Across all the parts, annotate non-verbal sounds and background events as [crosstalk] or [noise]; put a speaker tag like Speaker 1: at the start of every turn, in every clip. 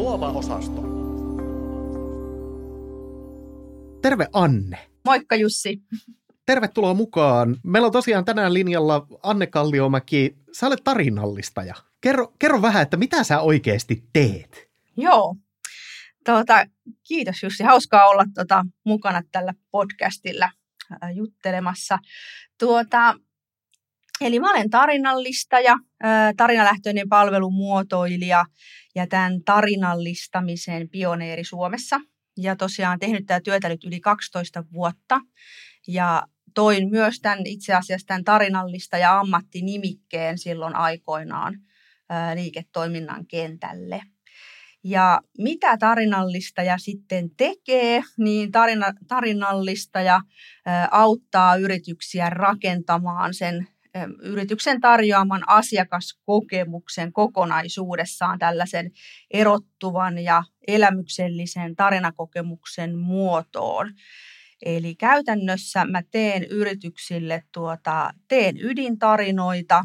Speaker 1: Luova osasto. Terve Anne.
Speaker 2: Moikka Jussi.
Speaker 1: Tervetuloa mukaan. Meillä on tosiaan tänään linjalla Anne Kalliomäki. Sä olet tarinallistaja. Kerro, kerro vähän, että mitä sä oikeasti teet?
Speaker 2: Joo. Tuota, kiitos Jussi. Hauskaa olla tuota, mukana tällä podcastilla äh, juttelemassa. Tuota, eli mä olen tarinallistaja, äh, tarinalähtöinen palvelumuotoilija ja tämän tarinallistamisen pioneeri Suomessa. Ja tosiaan tehnyt tätä työtä nyt yli 12 vuotta. Ja toin myös tämän itse asiassa tämän tarinallista ja ammattinimikkeen silloin aikoinaan liiketoiminnan kentälle. Ja mitä tarinallistaja sitten tekee, niin tarina, tarinallistaja auttaa yrityksiä rakentamaan sen yrityksen tarjoaman asiakaskokemuksen kokonaisuudessaan tällaisen erottuvan ja elämyksellisen tarinakokemuksen muotoon. Eli käytännössä mä teen yrityksille tuota, teen ydintarinoita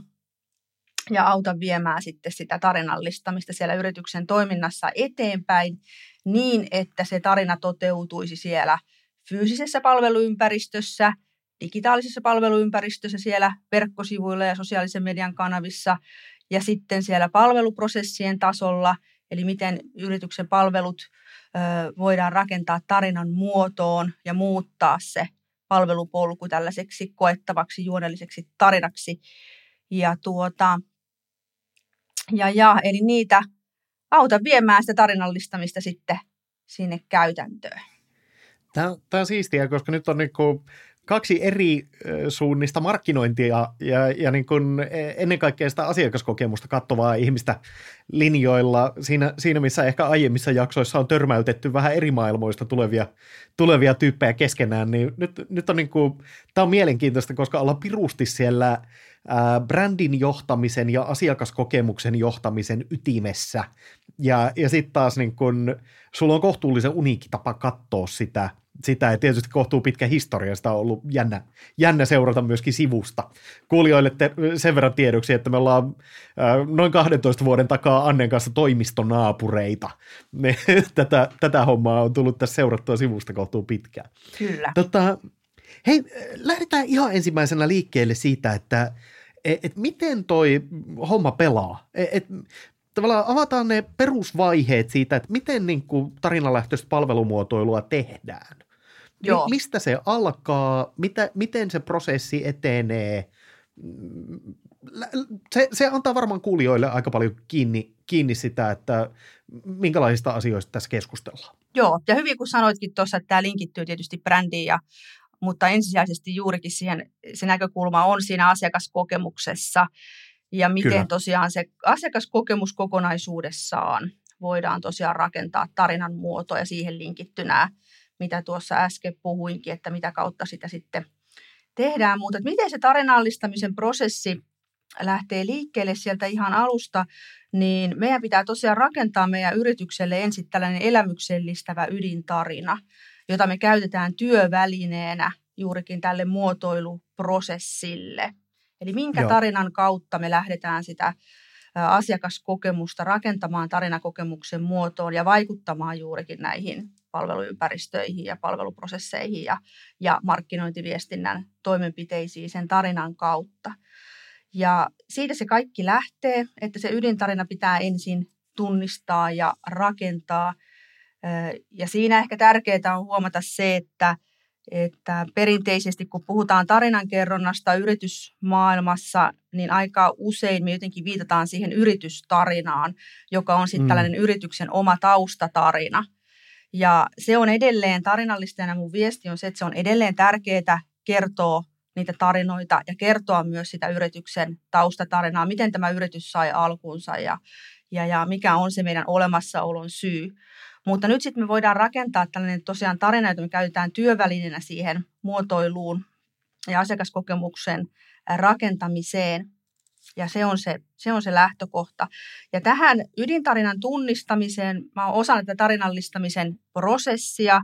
Speaker 2: ja autan viemään sitten sitä tarinallistamista siellä yrityksen toiminnassa eteenpäin niin, että se tarina toteutuisi siellä fyysisessä palveluympäristössä, digitaalisessa palveluympäristössä siellä verkkosivuilla ja sosiaalisen median kanavissa ja sitten siellä palveluprosessien tasolla, eli miten yrityksen palvelut voidaan rakentaa tarinan muotoon ja muuttaa se palvelupolku tällaiseksi koettavaksi juonelliseksi tarinaksi. Ja, tuota, ja, ja, eli niitä auta viemään sitä tarinallistamista sitten sinne käytäntöön.
Speaker 1: Tämä, tämä on siistiä, koska nyt on niin kuin kaksi eri suunnista markkinointia ja, ja niin kuin e, ennen kaikkea sitä asiakaskokemusta katsovaa ihmistä linjoilla. Siinä, siinä, missä ehkä aiemmissa jaksoissa on törmäytetty vähän eri maailmoista tulevia, tulevia tyyppejä keskenään, niin nyt, nyt on, niin kuin, tämä on mielenkiintoista, koska ollaan pirusti siellä brändin johtamisen ja asiakaskokemuksen johtamisen ytimessä. Ja, ja sitten taas niin kun, sulla on kohtuullisen uniikki tapa katsoa sitä – sitä, ja tietysti kohtuu pitkä historia, sitä on ollut jännä, jännä seurata myöskin sivusta. Kuulijoille te, sen verran tiedoksi, että me ollaan äh, noin 12 vuoden takaa Annen kanssa toimistonaapureita. Me, [laughs] tätä, tätä hommaa on tullut tässä seurattua sivusta kohtuu pitkään.
Speaker 2: Kyllä.
Speaker 1: Tota, hei, lähdetään ihan ensimmäisenä liikkeelle siitä, että et, et miten toi homma pelaa? Et, et, tavallaan avataan ne perusvaiheet siitä, että miten niin kuin tarinalähtöistä palvelumuotoilua tehdään. Joo. Mistä se alkaa, mitä, miten se prosessi etenee? Se, se antaa varmaan kuulijoille aika paljon kiinni, kiinni sitä, että minkälaisista asioista tässä keskustellaan.
Speaker 2: Joo, ja hyvin kun sanoitkin tuossa, että tämä linkittyy tietysti brändiin, ja, mutta ensisijaisesti juurikin siihen, se näkökulma on siinä asiakaskokemuksessa, ja miten Kyllä. tosiaan se asiakaskokemus kokonaisuudessaan voidaan tosiaan rakentaa tarinan muoto ja siihen linkitty nämä mitä tuossa äsken puhuinkin, että mitä kautta sitä sitten tehdään. Mutta miten se tarinallistamisen prosessi lähtee liikkeelle sieltä ihan alusta, niin meidän pitää tosiaan rakentaa meidän yritykselle ensin tällainen elämyksellistävä ydintarina, jota me käytetään työvälineenä juurikin tälle muotoiluprosessille. Eli minkä Joo. tarinan kautta me lähdetään sitä asiakaskokemusta rakentamaan tarinakokemuksen muotoon ja vaikuttamaan juurikin näihin palveluympäristöihin ja palveluprosesseihin ja, ja markkinointiviestinnän toimenpiteisiin sen tarinan kautta. Ja siitä se kaikki lähtee, että se ydintarina pitää ensin tunnistaa ja rakentaa. Ja siinä ehkä tärkeää on huomata se, että, että perinteisesti kun puhutaan tarinankerronnasta yritysmaailmassa, niin aika usein me jotenkin viitataan siihen yritystarinaan, joka on sitten mm. tällainen yrityksen oma taustatarina – ja se on edelleen tarinallistajana mun viesti on se, että se on edelleen tärkeää kertoa niitä tarinoita ja kertoa myös sitä yrityksen taustatarinaa, miten tämä yritys sai alkunsa ja, ja, ja mikä on se meidän olemassaolon syy. Mutta nyt sitten me voidaan rakentaa tällainen tosiaan tarina, jota me käytetään työvälineenä siihen muotoiluun ja asiakaskokemuksen rakentamiseen. Ja se on se, se on se lähtökohta. Ja tähän ydintarinan tunnistamiseen, mä oon osana tätä tarinallistamisen prosessia äh,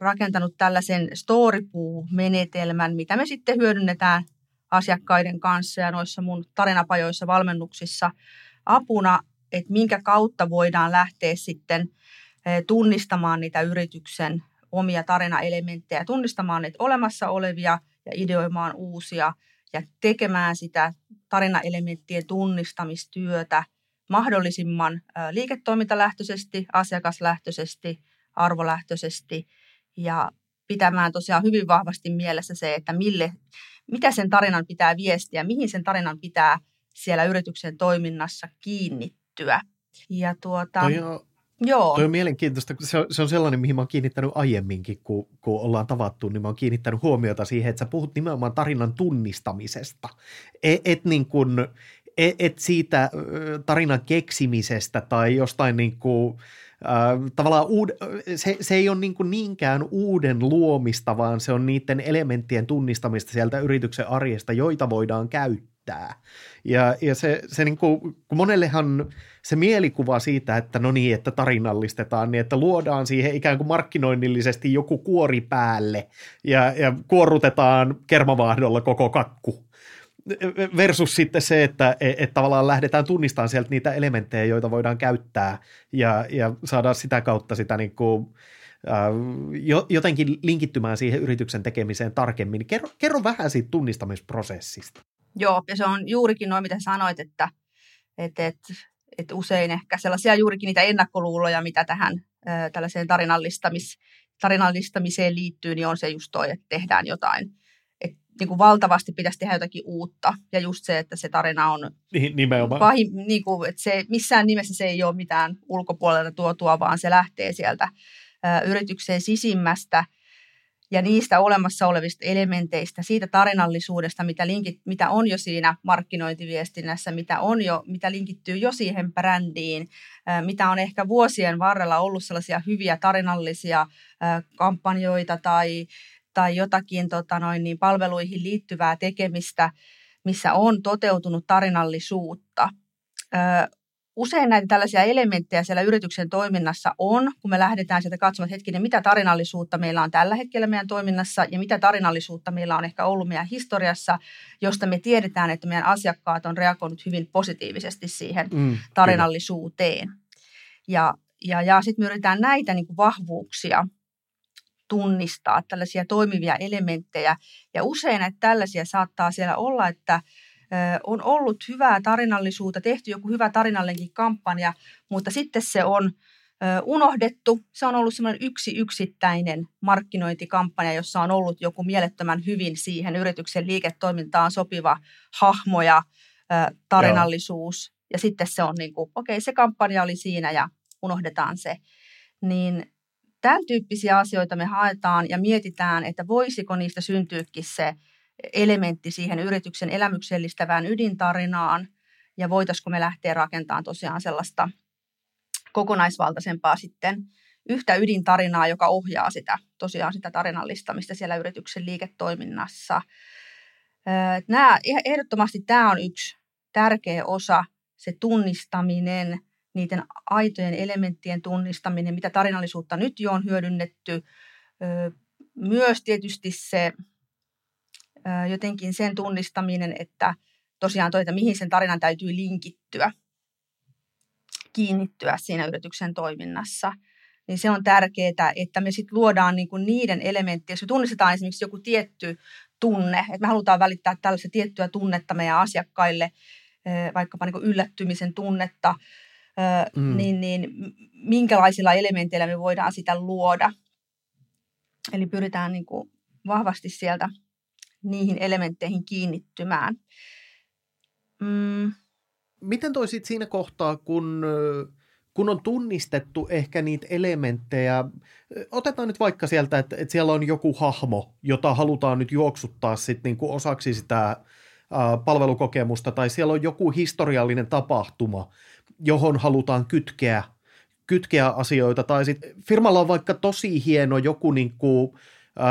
Speaker 2: rakentanut tällaisen storypuu-menetelmän, mitä me sitten hyödynnetään asiakkaiden kanssa ja noissa mun tarinapajoissa valmennuksissa apuna. että minkä kautta voidaan lähteä sitten tunnistamaan niitä yrityksen omia tarinaelementtejä, tunnistamaan niitä olemassa olevia ja ideoimaan uusia ja tekemään sitä tarinaelementtien tunnistamistyötä mahdollisimman liiketoimintalähtöisesti, asiakaslähtöisesti, arvolähtöisesti ja pitämään tosiaan hyvin vahvasti mielessä se, että mille, mitä sen tarinan pitää viestiä, mihin sen tarinan pitää siellä yrityksen toiminnassa kiinnittyä. Ja tuota,
Speaker 1: toi on, Joo. Toi on mielenkiintoista, se on, se on sellainen, mihin mä oon kiinnittänyt aiemminkin, kun, kun ollaan tavattu, niin mä oon kiinnittänyt huomiota siihen, että sä puhut nimenomaan tarinan tunnistamisesta. Et, et niin kuin, et, et siitä tarinan keksimisestä tai jostain niin kuin, äh, tavallaan uud, se, se ei ole niin kuin niinkään uuden luomista, vaan se on niiden elementtien tunnistamista sieltä yrityksen arjesta, joita voidaan käyttää. Ja, ja se, se niin kuin, kun monellehan se mielikuva siitä, että no niin, että tarinallistetaan, niin että luodaan siihen ikään kuin markkinoinnillisesti joku kuori päälle ja, ja kuorrutetaan kermavaahdolla koko kakku versus sitten se, että et, et tavallaan lähdetään tunnistamaan sieltä niitä elementtejä, joita voidaan käyttää ja, ja saadaan sitä kautta sitä niin kuin, äh, jotenkin linkittymään siihen yrityksen tekemiseen tarkemmin. Kerro, kerro vähän siitä tunnistamisprosessista.
Speaker 2: Joo, ja se on juurikin noin, mitä sanoit, että, että, että, että usein ehkä sellaisia juurikin niitä ennakkoluuloja, mitä tähän äh, tällaiseen tarinallistamis, tarinallistamiseen liittyy, niin on se just toi, että tehdään jotain – niin kuin valtavasti pitäisi tehdä jotakin uutta. Ja just se, että se tarina on
Speaker 1: Nimenomaan.
Speaker 2: Pahim, niin kuin, että se, missään nimessä se ei ole mitään ulkopuolelta tuotua, vaan se lähtee sieltä ä, yrityksen sisimmästä ja niistä olemassa olevista elementeistä, siitä tarinallisuudesta, mitä, linkit, mitä on jo siinä markkinointiviestinnässä, mitä, on jo, mitä linkittyy jo siihen brändiin, mitä on ehkä vuosien varrella ollut sellaisia hyviä tarinallisia kampanjoita tai tai jotakin tota noin, niin palveluihin liittyvää tekemistä, missä on toteutunut tarinallisuutta. Usein näitä tällaisia elementtejä siellä yrityksen toiminnassa on, kun me lähdetään sieltä katsomaan, että hetkinen, mitä tarinallisuutta meillä on tällä hetkellä meidän toiminnassa ja mitä tarinallisuutta meillä on ehkä ollut meidän historiassa, josta me tiedetään, että meidän asiakkaat on reagoinut hyvin positiivisesti siihen mm, tarinallisuuteen. Ja, ja, ja sitten me yritetään näitä niin kuin vahvuuksia tunnistaa tällaisia toimivia elementtejä. Ja usein näitä tällaisia saattaa siellä olla, että on ollut hyvää tarinallisuutta, tehty joku hyvä tarinallinenkin kampanja, mutta sitten se on unohdettu. Se on ollut semmoinen yksi yksittäinen markkinointikampanja, jossa on ollut joku mielettömän hyvin siihen yrityksen liiketoimintaan sopiva hahmo ja tarinallisuus. Joo. Ja sitten se on niin kuin, okei, okay, se kampanja oli siinä ja unohdetaan se. Niin Tämän tyyppisiä asioita me haetaan ja mietitään, että voisiko niistä syntyäkin se elementti siihen yrityksen elämyksellistävään ydintarinaan ja voitaisiko me lähteä rakentamaan tosiaan sellaista kokonaisvaltaisempaa sitten yhtä ydintarinaa, joka ohjaa sitä tosiaan sitä tarinallistamista siellä yrityksen liiketoiminnassa. Nämä, ehdottomasti tämä on yksi tärkeä osa, se tunnistaminen – niiden aitojen elementtien tunnistaminen, mitä tarinallisuutta nyt jo on hyödynnetty. Myös tietysti se jotenkin sen tunnistaminen, että tosiaan toi, että mihin sen tarinan täytyy linkittyä, kiinnittyä siinä yrityksen toiminnassa. Niin se on tärkeää, että me sitten luodaan niinku niiden elementtejä, jos me tunnistetaan esimerkiksi joku tietty tunne, että me halutaan välittää tällaista tiettyä tunnetta meidän asiakkaille, vaikkapa niin yllättymisen tunnetta, mm. niin, niin minkälaisilla elementeillä me voidaan sitä luoda. Eli pyritään niin kuin vahvasti sieltä niihin elementteihin kiinnittymään.
Speaker 1: Mm. Miten toisit siinä kohtaa, kun, kun on tunnistettu ehkä niitä elementtejä, otetaan nyt vaikka sieltä, että, että siellä on joku hahmo, jota halutaan nyt juoksuttaa sit niin kuin osaksi sitä palvelukokemusta, tai siellä on joku historiallinen tapahtuma, johon halutaan kytkeä, kytkeä asioita, tai sitten firmalla on vaikka tosi hieno joku niin kuin,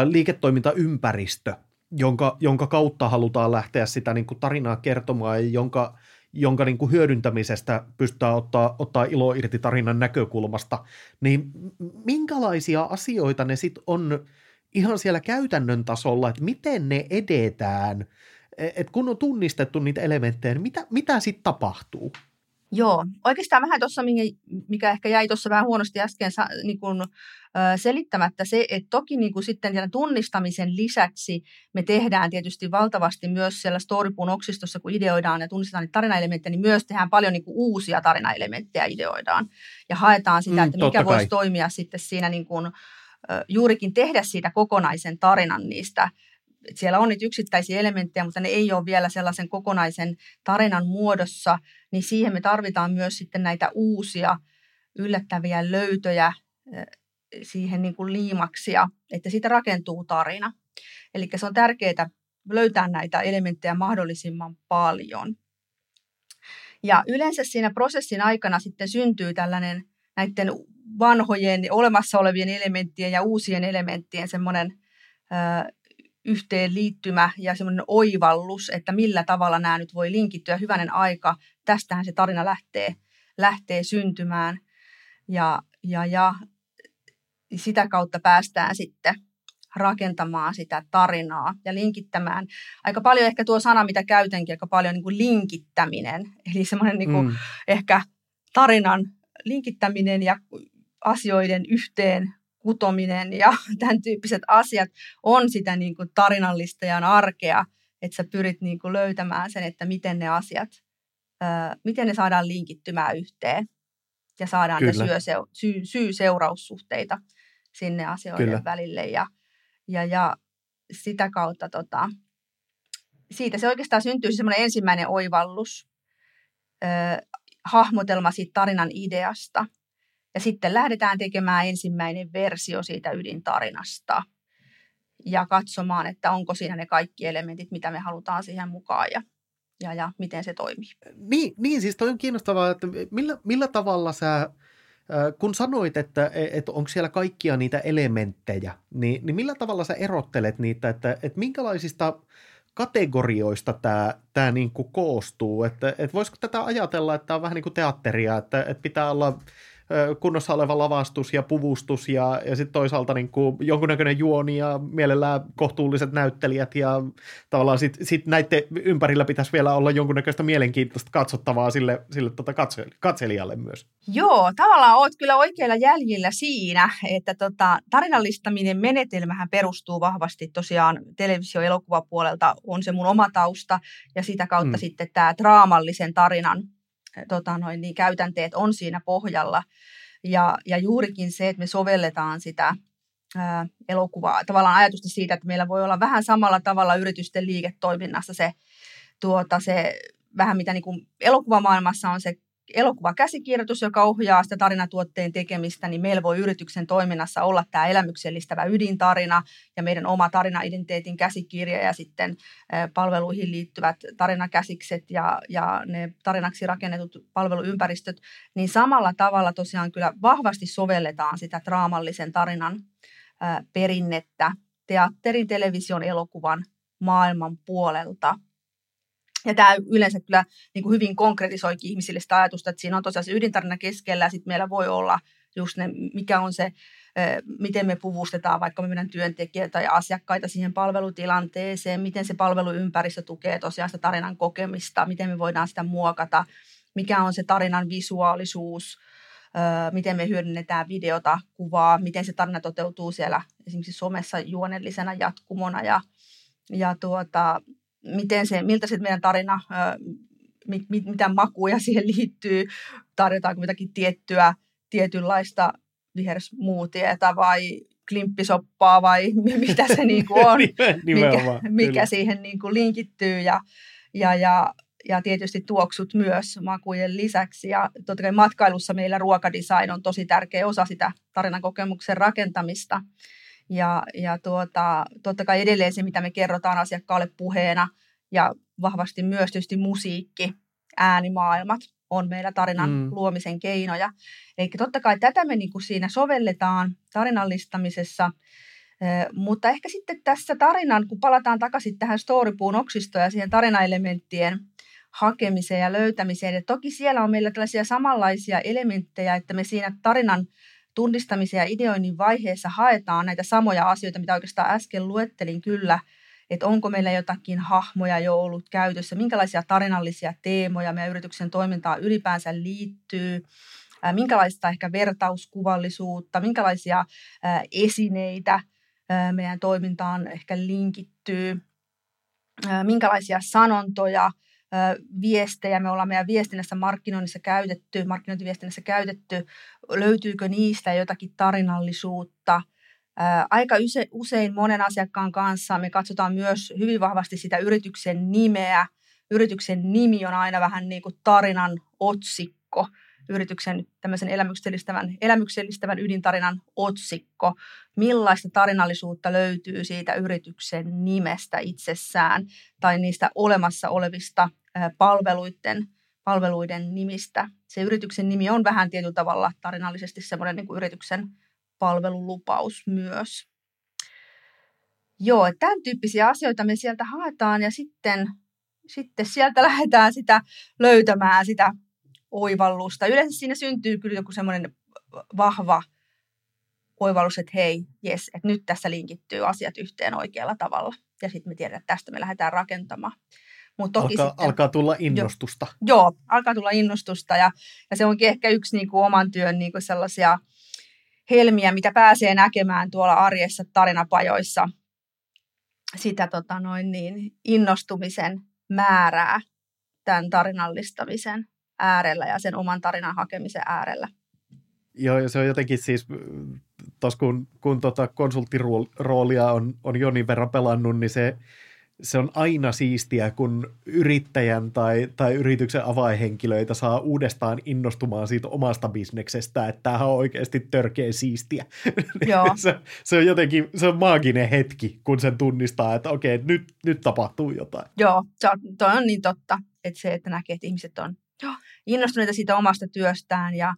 Speaker 1: liiketoimintaympäristö, jonka, jonka kautta halutaan lähteä sitä niin kuin tarinaa kertomaan, ja jonka, jonka niin kuin hyödyntämisestä pystytään ottaa, ottaa ilo irti tarinan näkökulmasta, niin minkälaisia asioita ne sitten on ihan siellä käytännön tasolla, että miten ne edetään, e, että kun on tunnistettu niitä elementtejä, niin mitä, mitä sitten tapahtuu?
Speaker 2: Joo, oikeastaan vähän tuossa, mikä ehkä jäi tuossa vähän huonosti äsken niin kun, selittämättä se, että toki niin kuin sitten tunnistamisen lisäksi me tehdään tietysti valtavasti myös siellä Storypuun oksistossa, kun ideoidaan ja tunnistetaan niitä tarinaelementtejä, niin myös tehdään paljon niin uusia tarinaelementtejä ideoidaan. Ja haetaan sitä, mm, että mikä voisi toimia sitten siinä niin kuin, juurikin tehdä siitä kokonaisen tarinan niistä siellä on niitä yksittäisiä elementtejä, mutta ne ei ole vielä sellaisen kokonaisen tarinan muodossa, niin siihen me tarvitaan myös sitten näitä uusia yllättäviä löytöjä siihen niin kuin liimaksia, että siitä rakentuu tarina. Eli se on tärkeää löytää näitä elementtejä mahdollisimman paljon. Ja yleensä siinä prosessin aikana sitten syntyy tällainen näiden vanhojen olemassa olevien elementtien ja uusien elementtien semmoinen yhteenliittymä ja semmoinen oivallus, että millä tavalla nämä nyt voi linkittyä. Hyvänen aika, tästähän se tarina lähtee, lähtee syntymään. Ja, ja, ja sitä kautta päästään sitten rakentamaan sitä tarinaa ja linkittämään. Aika paljon ehkä tuo sana, mitä käytänkin, aika paljon niin kuin linkittäminen. [laughs] Eli semmoinen niin kuin mm. ehkä tarinan linkittäminen ja asioiden yhteen kutominen ja [laughs] tämän tyyppiset asiat on sitä niin kuin tarinallistajan arkea, että sä pyrit niin kuin löytämään sen, että miten ne asiat, ää, miten ne saadaan linkittymään yhteen ja saadaan Kyllä. ne syy, syy, syy-seuraussuhteita sinne asioiden Kyllä. välille ja, ja, ja sitä kautta tota, siitä se oikeastaan syntyy semmoinen ensimmäinen oivallus, ää, hahmotelma siitä tarinan ideasta – ja sitten lähdetään tekemään ensimmäinen versio siitä ydintarinasta ja katsomaan, että onko siinä ne kaikki elementit, mitä me halutaan siihen mukaan ja, ja, ja miten se toimii.
Speaker 1: Niin, niin siis toi on kiinnostavaa, että millä, millä tavalla sä, kun sanoit, että, että onko siellä kaikkia niitä elementtejä, niin, niin millä tavalla sä erottelet niitä, että, että minkälaisista kategorioista tämä, tämä niin kuin koostuu, että, että voisiko tätä ajatella, että tämä on vähän niin kuin teatteria, että, että pitää olla kunnossa oleva lavastus ja puvustus ja, ja sitten toisaalta niin kuin jonkunnäköinen juoni ja mielellään kohtuulliset näyttelijät ja tavallaan sitten sit näiden ympärillä pitäisi vielä olla jonkunnäköistä mielenkiintoista katsottavaa sille, sille tota katse, katselijalle myös.
Speaker 2: Joo, tavallaan olet kyllä oikeilla jäljillä siinä, että tota, tarinallistaminen menetelmähän perustuu vahvasti tosiaan televisio-elokuvapuolelta, on se mun oma tausta ja sitä kautta mm. sitten tämä draamallisen tarinan tota noin, niin käytänteet on siinä pohjalla. Ja, ja juurikin se, että me sovelletaan sitä ää, elokuvaa, tavallaan ajatusta siitä, että meillä voi olla vähän samalla tavalla yritysten liiketoiminnassa se, tuota, se vähän mitä niin kuin elokuvamaailmassa on se elokuvakäsikirjoitus, joka ohjaa sitä tarinatuotteen tekemistä, niin meillä voi yrityksen toiminnassa olla tämä elämyksellistävä ydintarina ja meidän oma tarinaidentiteetin käsikirja ja sitten palveluihin liittyvät tarinakäsikset ja, ja ne tarinaksi rakennetut palveluympäristöt, niin samalla tavalla tosiaan kyllä vahvasti sovelletaan sitä draamallisen tarinan perinnettä teatterin, television, elokuvan maailman puolelta – ja tämä yleensä kyllä niin kuin hyvin konkretisoikin ihmisille sitä ajatusta, että siinä on tosiaan se ydintarina keskellä ja sitten meillä voi olla just ne, mikä on se, miten me puvustetaan vaikka meidän työntekijöitä ja asiakkaita siihen palvelutilanteeseen, miten se palveluympäristö tukee tosiaan sitä tarinan kokemista, miten me voidaan sitä muokata, mikä on se tarinan visuaalisuus, miten me hyödynnetään videota, kuvaa, miten se tarina toteutuu siellä esimerkiksi somessa juonellisena jatkumona ja, ja tuota, miten se, miltä se meidän tarina, mit, mit, mitä makuja siihen liittyy, tarjotaanko jotakin tiettyä, tietynlaista vihersmuutieta vai klimppisoppaa vai mitä se niin kuin [laughs] on, mikä, mikä siihen niin kuin linkittyy ja, ja, ja, ja tietysti tuoksut myös makujen lisäksi. Ja totta kai matkailussa meillä ruokadesign on tosi tärkeä osa sitä tarinakokemuksen rakentamista. Ja, ja tuota, totta kai edelleen se, mitä me kerrotaan asiakkaalle puheena ja vahvasti myös tietysti musiikki, äänimaailmat on meillä tarinan mm. luomisen keinoja. Eli totta kai tätä me niin kuin siinä sovelletaan tarinallistamisessa, mutta ehkä sitten tässä tarinan, kun palataan takaisin tähän storypuun oksistoon ja siihen tarinaelementtien hakemiseen ja löytämiseen, ja toki siellä on meillä tällaisia samanlaisia elementtejä, että me siinä tarinan tunnistamisen ja ideoinnin vaiheessa haetaan näitä samoja asioita, mitä oikeastaan äsken luettelin. Kyllä, että onko meillä jotakin hahmoja jo ollut käytössä, minkälaisia tarinallisia teemoja meidän yrityksen toimintaan ylipäänsä liittyy, minkälaista ehkä vertauskuvallisuutta, minkälaisia esineitä meidän toimintaan ehkä linkittyy, minkälaisia sanontoja, viestejä me ollaan meidän viestinnässä markkinoinnissa käytetty, markkinointiviestinnässä käytetty, löytyykö niistä jotakin tarinallisuutta. Aika usein monen asiakkaan kanssa me katsotaan myös hyvin vahvasti sitä yrityksen nimeä. Yrityksen nimi on aina vähän niin kuin tarinan otsikko, yrityksen tämmöisen elämyksellistävän, elämyksellistävän ydintarinan otsikko. Millaista tarinallisuutta löytyy siitä yrityksen nimestä itsessään tai niistä olemassa olevista palveluiden, palveluiden nimistä. Se yrityksen nimi on vähän tietyllä tavalla tarinallisesti semmoinen niin yrityksen palvelulupaus myös. Joo, tämän tyyppisiä asioita me sieltä haetaan ja sitten, sitten sieltä [laughs] lähdetään sitä löytämään sitä oivallusta. Yleensä siinä syntyy kyllä joku semmoinen vahva oivallus, että hei, jes, että nyt tässä linkittyy asiat yhteen oikealla tavalla. Ja sitten me tiedetään, että tästä me lähdetään rakentamaan.
Speaker 1: Mut toki alkaa, sitten, alkaa tulla innostusta.
Speaker 2: Jo, joo, alkaa tulla innostusta ja, ja se onkin ehkä yksi niin kuin oman työn niin kuin sellaisia helmiä, mitä pääsee näkemään tuolla arjessa tarinapajoissa. Sitä tota noin niin, innostumisen määrää tämän tarinallistamisen äärellä ja sen oman tarinan hakemisen äärellä.
Speaker 1: Joo, ja se on jotenkin siis, tos kun, kun tota konsulttiroolia on, on jonin verran pelannut, niin se, se on aina siistiä, kun yrittäjän tai, tai yrityksen avainhenkilöitä saa uudestaan innostumaan siitä omasta bisneksestä, että tämähän on oikeasti törkeä siistiä. [laughs] Joo. se, se, on jotenkin, se on maaginen hetki, kun sen tunnistaa, että okei, nyt, nyt tapahtuu jotain.
Speaker 2: Joo, se on, toi on niin totta, että se, että näkee, että ihmiset on joo, innostuneita siitä omasta työstään ja,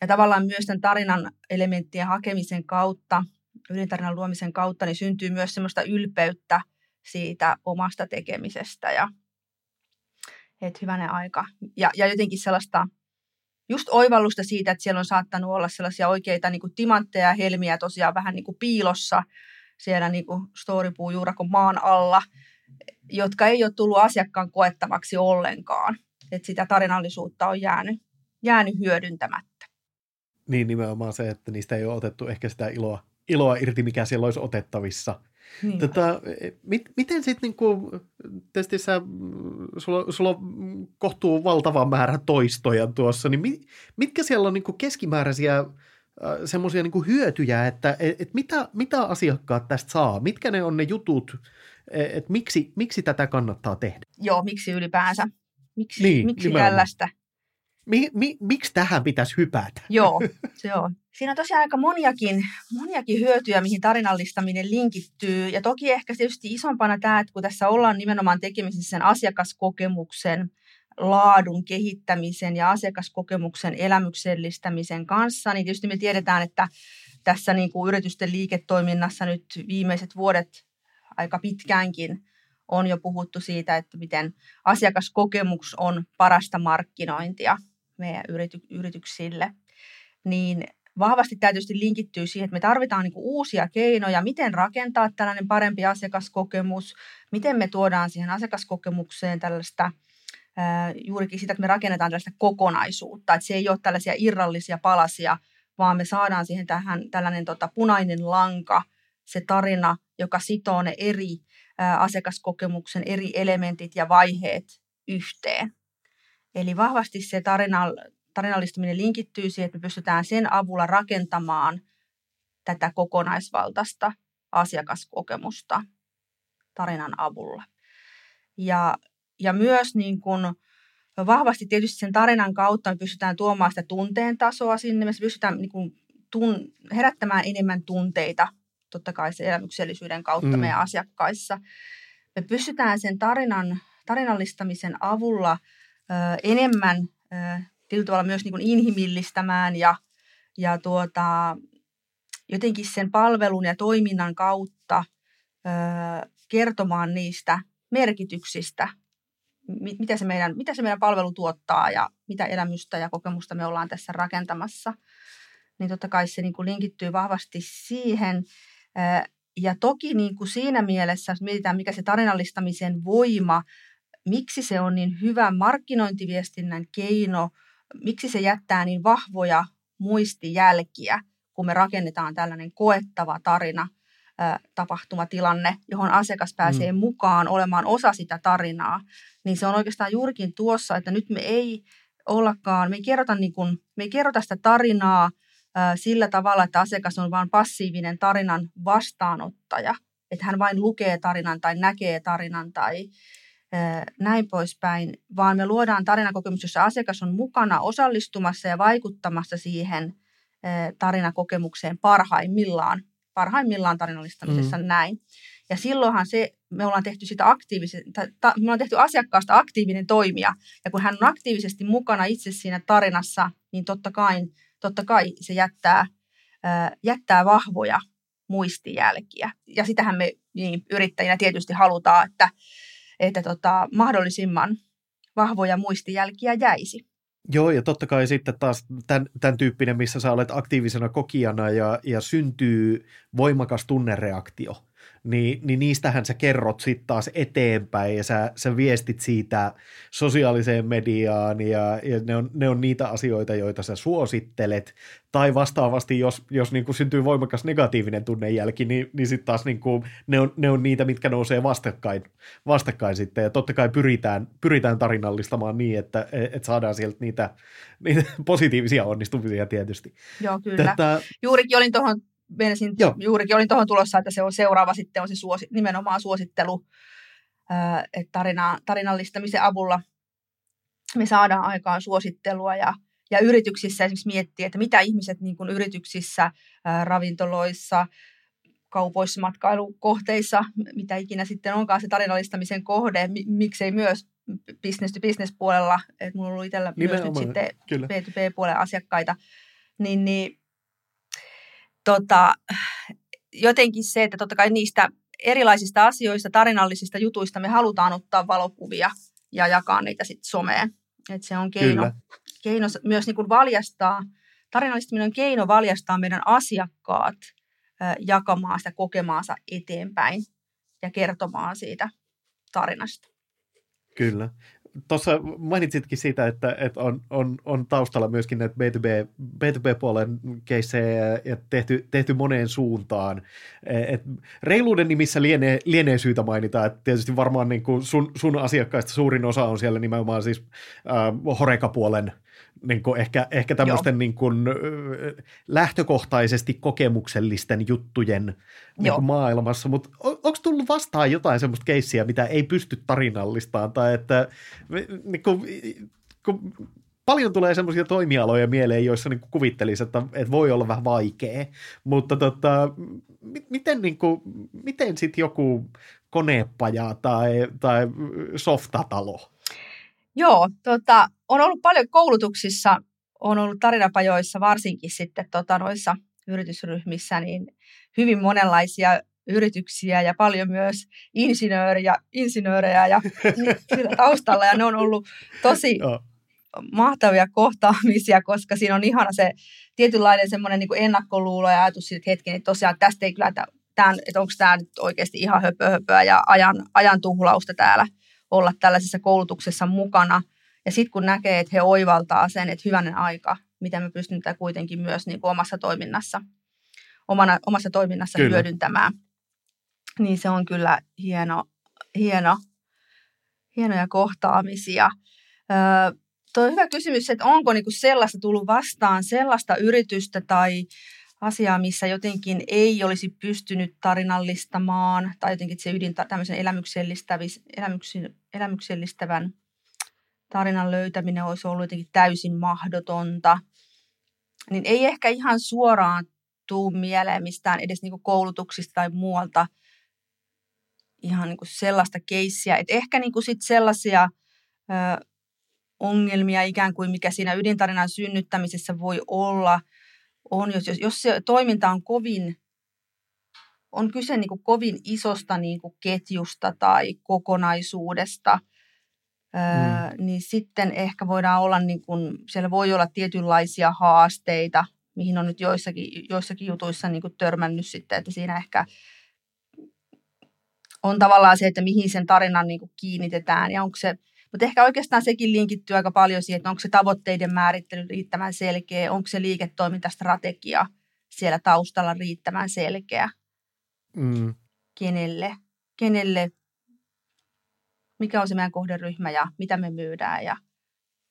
Speaker 2: ja tavallaan myös tämän tarinan elementtien hakemisen kautta, ydintarinan luomisen kautta, niin syntyy myös semmoista ylpeyttä – siitä omasta tekemisestä ja että hyvänen aika. Ja, ja jotenkin sellaista just oivallusta siitä, että siellä on saattanut olla sellaisia oikeita niin kuin timantteja ja helmiä tosiaan vähän niin kuin piilossa siellä niin kuin storipuu juurakon maan alla, jotka ei ole tullut asiakkaan koettavaksi ollenkaan. Että sitä tarinallisuutta on jäänyt, jäänyt hyödyntämättä.
Speaker 1: Niin nimenomaan se, että niistä ei ole otettu ehkä sitä iloa, iloa irti, mikä siellä olisi otettavissa. Niin. Tota, mit, miten sitten niinku, tietysti sä, sulla, sulla on kohtuu valtava määrä toistoja tuossa, niin mit, mitkä siellä on niinku keskimääräisiä äh, semmoisia niinku hyötyjä, että et, et mitä, mitä asiakkaat tästä saa? Mitkä ne on ne jutut, että miksi, miksi tätä kannattaa tehdä?
Speaker 2: Joo, miksi ylipäänsä? Miksi, niin, miksi tällaista?
Speaker 1: Mi, mi, miksi tähän pitäisi hypätä?
Speaker 2: Joo, [laughs] se on. Siinä on tosiaan aika moniakin, moniakin hyötyjä, mihin tarinallistaminen linkittyy. Ja toki ehkä tietysti isompana tämä, että kun tässä ollaan nimenomaan tekemisissä sen asiakaskokemuksen, laadun kehittämisen ja asiakaskokemuksen elämyksellistämisen kanssa, niin tietysti me tiedetään, että tässä niin kuin yritysten liiketoiminnassa nyt viimeiset vuodet aika pitkäänkin on jo puhuttu siitä, että miten asiakaskokemus on parasta markkinointia – meidän yrity, yrityksille, niin vahvasti tietysti linkittyy siihen, että me tarvitaan niin uusia keinoja, miten rakentaa tällainen parempi asiakaskokemus, miten me tuodaan siihen asiakaskokemukseen tällaista juurikin sitä, että me rakennetaan tällaista kokonaisuutta, että se ei ole tällaisia irrallisia palasia, vaan me saadaan siihen tähän tällainen tota, punainen lanka, se tarina, joka sitoo ne eri asiakaskokemuksen eri elementit ja vaiheet yhteen. Eli vahvasti se tarinal, tarinallistaminen linkittyy siihen, että me pystytään sen avulla rakentamaan tätä kokonaisvaltaista asiakaskokemusta tarinan avulla. Ja, ja myös niin kuin vahvasti tietysti sen tarinan kautta me pystytään tuomaan sitä tunteen tasoa sinne, me pystytään niin kuin tun, herättämään enemmän tunteita, totta kai se elämyksellisyyden kautta mm. meidän asiakkaissa. Me pystytään sen tarinan, tarinallistamisen avulla – enemmän tietyllä tavalla myös niin kuin inhimillistämään ja, ja tuota, jotenkin sen palvelun ja toiminnan kautta kertomaan niistä merkityksistä, mitä se, meidän, mitä se meidän palvelu tuottaa ja mitä elämystä ja kokemusta me ollaan tässä rakentamassa. Niin totta kai se niin kuin linkittyy vahvasti siihen. ja toki niin kuin siinä mielessä, jos mietitään, mikä se tarinallistamisen voima, miksi se on niin hyvä markkinointiviestinnän keino, miksi se jättää niin vahvoja muistijälkiä, kun me rakennetaan tällainen koettava tarina, tapahtumatilanne, johon asiakas pääsee mm. mukaan olemaan osa sitä tarinaa, niin se on oikeastaan juurikin tuossa, että nyt me ei ollakaan, me ei kerrota, niin kuin, me ei kerrota sitä tarinaa sillä tavalla, että asiakas on vain passiivinen tarinan vastaanottaja, että hän vain lukee tarinan tai näkee tarinan tai näin poispäin, vaan me luodaan tarinakokemus, jossa asiakas on mukana osallistumassa ja vaikuttamassa siihen tarinakokemukseen parhaimmillaan, parhaimmillaan tarinallistamisessa mm. näin. Ja silloinhan se, me ollaan tehty sitä aktiivisen, ta, me ollaan tehty asiakkaasta aktiivinen toimija. Ja kun hän on aktiivisesti mukana itse siinä tarinassa, niin totta kai, totta kai se jättää, äh, jättää vahvoja muistijälkiä. Ja sitähän me niin, yrittäjinä tietysti halutaan, että, että tota, mahdollisimman vahvoja muistijälkiä jäisi.
Speaker 1: Joo, ja totta kai sitten taas tämän, tämän tyyppinen, missä sä olet aktiivisena kokijana ja, ja syntyy voimakas tunnereaktio – niin, niin niistähän sä kerrot sitten taas eteenpäin ja sä, sä viestit siitä sosiaaliseen mediaan ja, ja ne, on, ne on niitä asioita, joita sä suosittelet. Tai vastaavasti, jos, jos niin kuin syntyy voimakas negatiivinen tunnejälki, niin, niin sitten taas niin kuin, ne, on, ne on niitä, mitkä nousee vastakkain, vastakkain sitten. Ja totta kai pyritään, pyritään tarinallistamaan niin, että, että saadaan sieltä niitä, niitä positiivisia onnistumisia tietysti.
Speaker 2: Joo, kyllä. Tätä... Juurikin olin tuohon menisin, Joo. juurikin olin tuohon tulossa, että se on seuraava sitten on se suosi, nimenomaan suosittelu, että tarina, tarinallistamisen avulla me saadaan aikaan suosittelua ja, ja yrityksissä esimerkiksi miettiä, että mitä ihmiset niin kuin yrityksissä, ravintoloissa, kaupoissa, matkailukohteissa, mitä ikinä sitten onkaan se tarinallistamisen kohde, miksei myös business to business puolella, että minulla on ollut itsellä myös nyt sitten B2B-puolen asiakkaita, niin, niin tota, jotenkin se, että totta kai niistä erilaisista asioista, tarinallisista jutuista me halutaan ottaa valokuvia ja jakaa niitä sitten someen. Et se on keino, keino myös niin kuin valjastaa, tarinallistaminen on keino valjastaa meidän asiakkaat jakamaan sitä kokemaansa eteenpäin ja kertomaan siitä tarinasta.
Speaker 1: Kyllä tuossa mainitsitkin siitä, että, että on, on, on taustalla myöskin näitä B2B, B2B-puolen keissejä ja tehty, tehty moneen suuntaan. Et reiluuden nimissä lienee, lienee syytä mainita, että tietysti varmaan niin kuin sun, sun asiakkaista suurin osa on siellä nimenomaan siis äh, Horeka-puolen niin kuin ehkä, ehkä tämmöisten niin kuin, lähtökohtaisesti kokemuksellisten juttujen niin kuin maailmassa, mutta on, onko tullut vastaan jotain semmoista keissiä, mitä ei pysty tarinallistamaan, tai että niin kuin, kun paljon tulee semmoisia toimialoja mieleen, joissa niin kuin kuvittelisi, että, että voi olla vähän vaikea, mutta tota, miten, niin kuin, miten sitten joku konepaja tai, tai softatalo?
Speaker 2: Joo, tota, on ollut paljon koulutuksissa, on ollut tarinapajoissa varsinkin sitten tota, noissa yritysryhmissä, niin hyvin monenlaisia yrityksiä ja paljon myös insinööriä, insinöörejä ja [laughs] sillä taustalla. Ja ne on ollut tosi [laughs] mahtavia kohtaamisia, koska siinä on ihana se tietynlainen semmoinen niin ennakkoluulo ja ajatus siitä, että hetken, että tosiaan tästä ei kyllä, tämän, että onko tämä nyt oikeasti ihan höpö, höpöä ja ajan, ajan tuhlausta täällä – olla tällaisessa koulutuksessa mukana. Ja sitten kun näkee, että he oivaltaa sen, että hyvänen aika, miten me pystymme tätä kuitenkin myös niin kuin omassa toiminnassa, omana, omassa toiminnassa kyllä. hyödyntämään, niin se on kyllä hieno, hieno, hienoja kohtaamisia. Öö, Tuo on hyvä kysymys, että onko niinku sellaista tullut vastaan, sellaista yritystä tai asiaa, missä jotenkin ei olisi pystynyt tarinallistamaan tai jotenkin se ydin tämmöisen elämyksellistävän tarinan löytäminen olisi ollut jotenkin täysin mahdotonta, niin ei ehkä ihan suoraan tuu mieleen mistään edes niin koulutuksista tai muualta ihan niin sellaista keissiä. että ehkä niin sit sellaisia ö, ongelmia ikään kuin mikä siinä ydintarinan synnyttämisessä voi olla – on, jos, jos se toiminta on kovin, on kyse niin kuin kovin isosta niin kuin ketjusta tai kokonaisuudesta, mm. öö, niin sitten ehkä voidaan olla, niin kuin, siellä voi olla tietynlaisia haasteita, mihin on nyt joissakin, joissakin jutuissa niin kuin törmännyt sitten, että siinä ehkä on tavallaan se, että mihin sen tarinan niin kuin kiinnitetään ja onko se, mutta ehkä oikeastaan sekin linkittyy aika paljon siihen, että onko se tavoitteiden määrittely riittävän selkeä, onko se liiketoimintastrategia siellä taustalla riittävän selkeä, mm. kenelle, kenelle, mikä on se meidän kohderyhmä ja mitä me myydään ja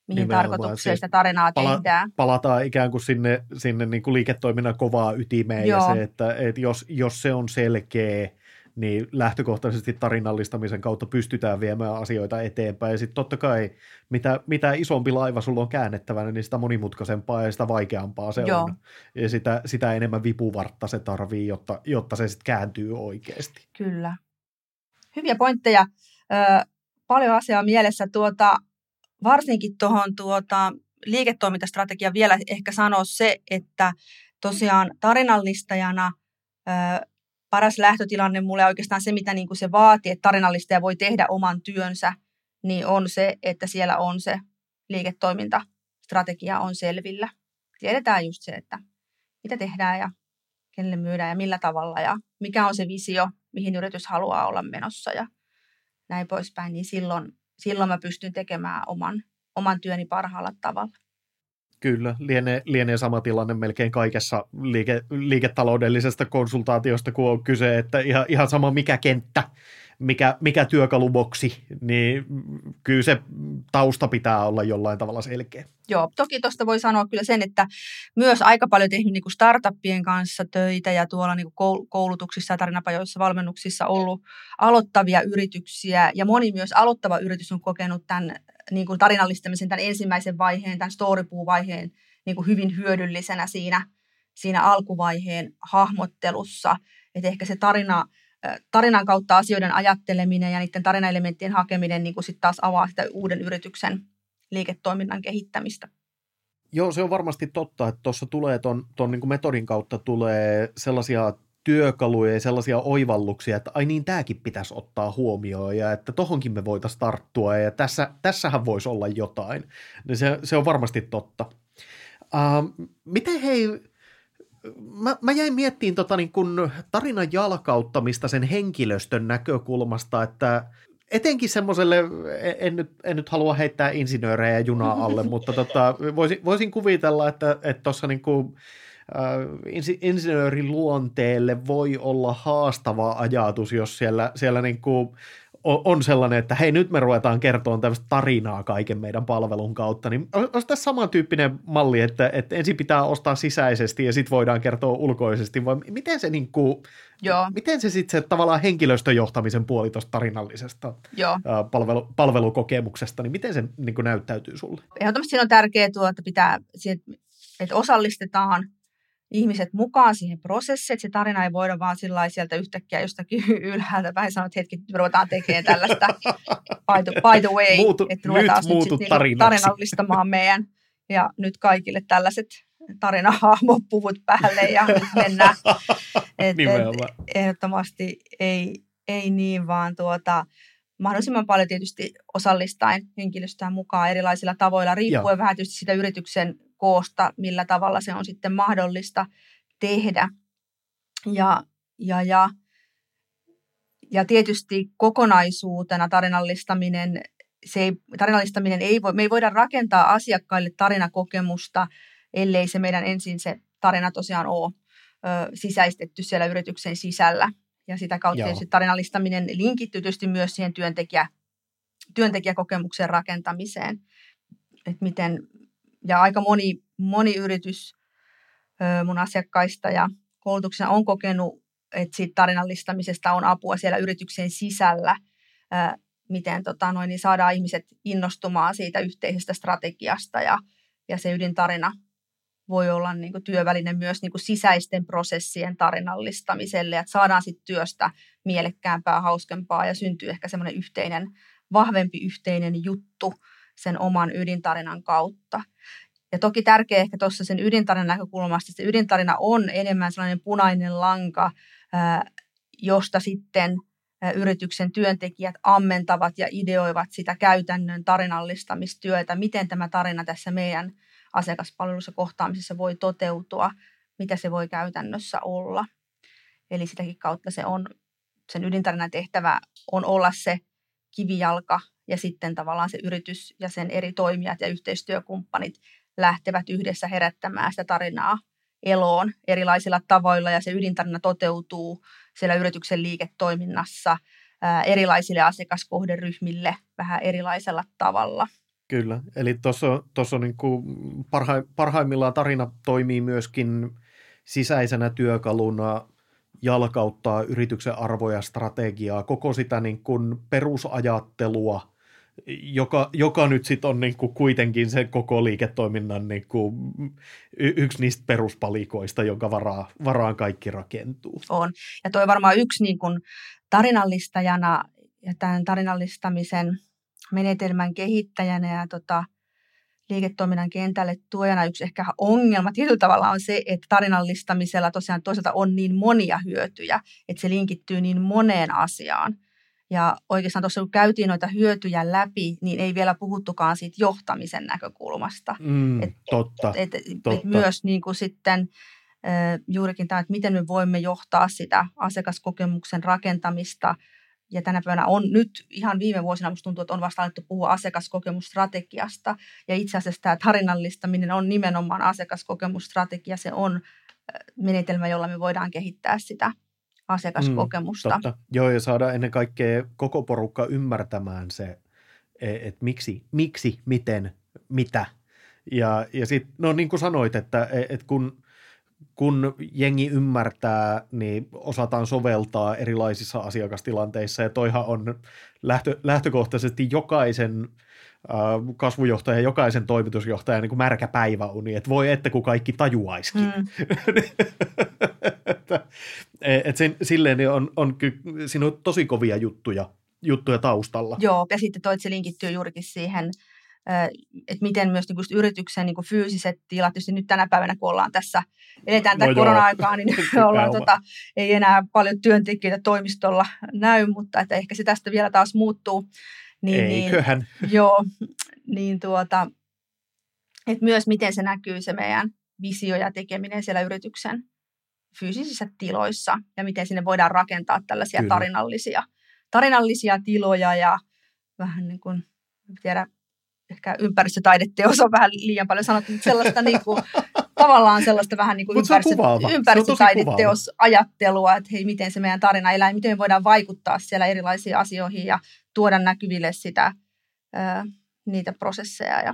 Speaker 2: mihin Nimenomaan. tarkoitukseen sitä tarinaa pala- tehdään.
Speaker 1: Palataan ikään kuin sinne, sinne niin kuin liiketoiminnan kovaa ytimeen Joo. ja se, että, että jos, jos se on selkeä, niin lähtökohtaisesti tarinallistamisen kautta pystytään viemään asioita eteenpäin. Ja sitten totta kai, mitä, mitä isompi laiva sulla on käännettävänä, niin sitä monimutkaisempaa ja sitä vaikeampaa se Joo. on. Ja sitä, sitä enemmän vipuvartta se tarvii, jotta, jotta se sitten kääntyy oikeasti.
Speaker 2: Kyllä. Hyviä pointteja. Paljon asiaa mielessä. Tuota, varsinkin tuohon tuota, liiketoimintastrategiaan vielä ehkä sanoa se, että tosiaan tarinallistajana ö, paras lähtötilanne mulle oikeastaan se, mitä niin kuin se vaatii, että tarinallistaja voi tehdä oman työnsä, niin on se, että siellä on se liiketoimintastrategia on selvillä. Tiedetään just se, että mitä tehdään ja kenelle myydään ja millä tavalla ja mikä on se visio, mihin yritys haluaa olla menossa ja näin poispäin, niin silloin, silloin mä pystyn tekemään oman, oman työni parhaalla tavalla.
Speaker 1: Kyllä, lienee, lienee sama tilanne melkein kaikessa liike, liiketaloudellisesta konsultaatiosta, kun on kyse, että ihan, ihan sama mikä kenttä, mikä, mikä työkaluboksi, niin kyllä se tausta pitää olla jollain tavalla selkeä.
Speaker 2: Joo, toki tuosta voi sanoa kyllä sen, että myös aika paljon tehnyt niin kuin startuppien kanssa töitä ja tuolla niin kuin koulutuksissa ja tarinapajoissa valmennuksissa ollut aloittavia yrityksiä ja moni myös aloittava yritys on kokenut tämän niin kuin tarinallistamisen, tämän ensimmäisen vaiheen, tämän storypuu-vaiheen niin kuin hyvin hyödyllisenä siinä, siinä alkuvaiheen hahmottelussa. Että ehkä se tarina, tarinan kautta asioiden ajatteleminen ja niiden tarinaelementtien hakeminen niin sitten taas avaa sitä uuden yrityksen liiketoiminnan kehittämistä.
Speaker 1: Joo, se on varmasti totta, että tuossa tulee ton, ton niin metodin kautta tulee sellaisia työkaluja ja sellaisia oivalluksia, että ai niin, tämäkin pitäisi ottaa huomioon ja että tohonkin me voitaisiin tarttua ja tässä, tässähän voisi olla jotain. Niin se, se on varmasti totta. Uh, miten hei, mä, mä jäin miettiin tota niin kun tarinan jalkauttamista sen henkilöstön näkökulmasta, että etenkin semmoiselle, en nyt, en nyt halua heittää insinöörejä junaa alle, [laughs] mutta tota, voisin, voisin kuvitella, että tuossa niin kuin, äh, insinöörin luonteelle voi olla haastava ajatus, jos siellä, siellä niin kuin on sellainen, että hei nyt me ruvetaan kertoa tämmöistä tarinaa kaiken meidän palvelun kautta, niin olisi tässä samantyyppinen malli, että, että ensin pitää ostaa sisäisesti ja sitten voidaan kertoa ulkoisesti, vai miten se, niin kuin, Joo. miten se sitten se tavallaan henkilöstöjohtamisen puoli tuosta tarinallisesta Joo. Palvelu, palvelukokemuksesta, niin miten se niin kuin näyttäytyy sulle?
Speaker 2: Ehdottomasti siinä on tärkeää tuo, että pitää, että osallistetaan – ihmiset mukaan siihen prosessiin, että se tarina ei voida vaan sillä sieltä yhtäkkiä jostakin [laughs] ylhäältä vähän sanoa, että hetki, ruvetaan tekemään tällaista by the, by the way,
Speaker 1: Muutu, että ruvetaan nyt, nyt sit niinku
Speaker 2: tarinallistamaan meidän ja nyt kaikille tällaiset tarinahahmopuvut päälle ja nyt mennään. [laughs] Et, et, ehdottomasti ei, ei niin, vaan tuota, mahdollisimman paljon tietysti osallistaen henkilöstöä mukaan erilaisilla tavoilla, riippuen Joo. vähän tietysti sitä yrityksen koosta, millä tavalla se on sitten mahdollista tehdä. Ja, ja, ja, ja tietysti kokonaisuutena tarinallistaminen, se ei, tarinallistaminen ei voi, me ei voida rakentaa asiakkaille tarinakokemusta, ellei se meidän ensin se tarina tosiaan ole ö, sisäistetty siellä yrityksen sisällä. Ja sitä kautta tietysti tarinallistaminen linkittyy tietysti myös siihen työntekijä, työntekijäkokemuksen rakentamiseen. Että miten, ja aika moni, moni yritys mun asiakkaista ja koulutuksena on kokenut, että siitä tarinallistamisesta on apua siellä yrityksen sisällä, miten tota, noin, niin saadaan ihmiset innostumaan siitä yhteisestä strategiasta ja, ja se ydintarina voi olla niin kuin työväline myös niin kuin sisäisten prosessien tarinallistamiselle, että saadaan sitten työstä mielekkäämpää, hauskempaa ja syntyy ehkä semmoinen yhteinen, vahvempi yhteinen juttu sen oman ydintarinan kautta. Ja toki tärkeä ehkä tuossa sen ydintarinan näkökulmasta, että se ydintarina on enemmän sellainen punainen lanka, josta sitten yrityksen työntekijät ammentavat ja ideoivat sitä käytännön tarinallistamistyötä, miten tämä tarina tässä meidän asiakaspalvelussa kohtaamisessa voi toteutua, mitä se voi käytännössä olla. Eli sitäkin kautta se on sen ydintarinan tehtävä on olla se kivijalka ja sitten tavallaan se yritys ja sen eri toimijat ja yhteistyökumppanit lähtevät yhdessä herättämään sitä tarinaa eloon erilaisilla tavoilla ja se ydintarina toteutuu siellä yrityksen liiketoiminnassa erilaisille asiakaskohderyhmille vähän erilaisella tavalla.
Speaker 1: Kyllä, eli tuossa niin parha, parhaimmillaan tarina toimii myöskin sisäisenä työkaluna jalkauttaa yrityksen arvoja, strategiaa, koko sitä niin kuin perusajattelua, joka, joka nyt sitten on niin kuin kuitenkin se koko liiketoiminnan niin kuin yksi niistä peruspalikoista, jonka varaa, varaan kaikki rakentuu.
Speaker 2: On, ja toi varmaan yksi niin kuin tarinallistajana ja tämän tarinallistamisen menetelmän kehittäjänä ja tota, liiketoiminnan kentälle tuojana yksi ehkä ongelma tietyllä tavalla on se, että tarinallistamisella tosiaan toisaalta on niin monia hyötyjä, että se linkittyy niin moneen asiaan. Ja oikeastaan tuossa kun käytiin noita hyötyjä läpi, niin ei vielä puhuttukaan siitä johtamisen näkökulmasta.
Speaker 1: Mm, et, totta,
Speaker 2: et, et,
Speaker 1: totta.
Speaker 2: Et myös niin kuin sitten juurikin tämä, että miten me voimme johtaa sitä asiakaskokemuksen rakentamista – ja tänä päivänä on nyt ihan viime vuosina musta tuntuu, että on vasta alettu puhua asiakaskokemusstrategiasta. Ja itse asiassa tämä tarinallistaminen on nimenomaan asiakaskokemusstrategia. Se on menetelmä, jolla me voidaan kehittää sitä asiakaskokemusta. Mm,
Speaker 1: totta. Joo, ja saada ennen kaikkea koko porukka ymmärtämään se, e, että miksi, miksi, miten, mitä. Ja, ja sitten, no niin kuin sanoit, että, e, että kun kun jengi ymmärtää, niin osataan soveltaa erilaisissa asiakastilanteissa, ja toihan on lähtö, lähtökohtaisesti jokaisen äh, kasvujohtajan, jokaisen toimitusjohtajan niin kuin märkä päiväuni, että voi että kun kaikki tajuaisikin. Mm. [laughs] että, et sen, silleen niin on, on, siinä on tosi kovia juttuja, juttuja taustalla.
Speaker 2: Joo, ja sitten toi, se linkittyy juurikin siihen että miten myös niin yrityksen niin fyysiset tilat, tietysti nyt tänä päivänä, kun ollaan tässä, eletään tätä no korona-aikaa, niin [laughs] ollaan, tota, ei enää paljon työntekijöitä toimistolla näy, mutta että ehkä se tästä vielä taas muuttuu.
Speaker 1: Niin, Eiköhän.
Speaker 2: Niin, [laughs] joo, niin tuota, että myös miten se näkyy se meidän visio ja tekeminen siellä yrityksen fyysisissä tiloissa ja miten sinne voidaan rakentaa tällaisia Kyllä. tarinallisia, tarinallisia tiloja ja vähän niin kuin, tiedä, ehkä ympäristötaideteos on vähän liian paljon sanottu, mutta sellaista niin kuin, tavallaan sellaista vähän niin kuin ympäristö, ympäristötaideteosajattelua, että hei, miten se meidän tarina elää, miten me voidaan vaikuttaa siellä erilaisiin asioihin ja tuoda näkyville sitä, niitä prosesseja ja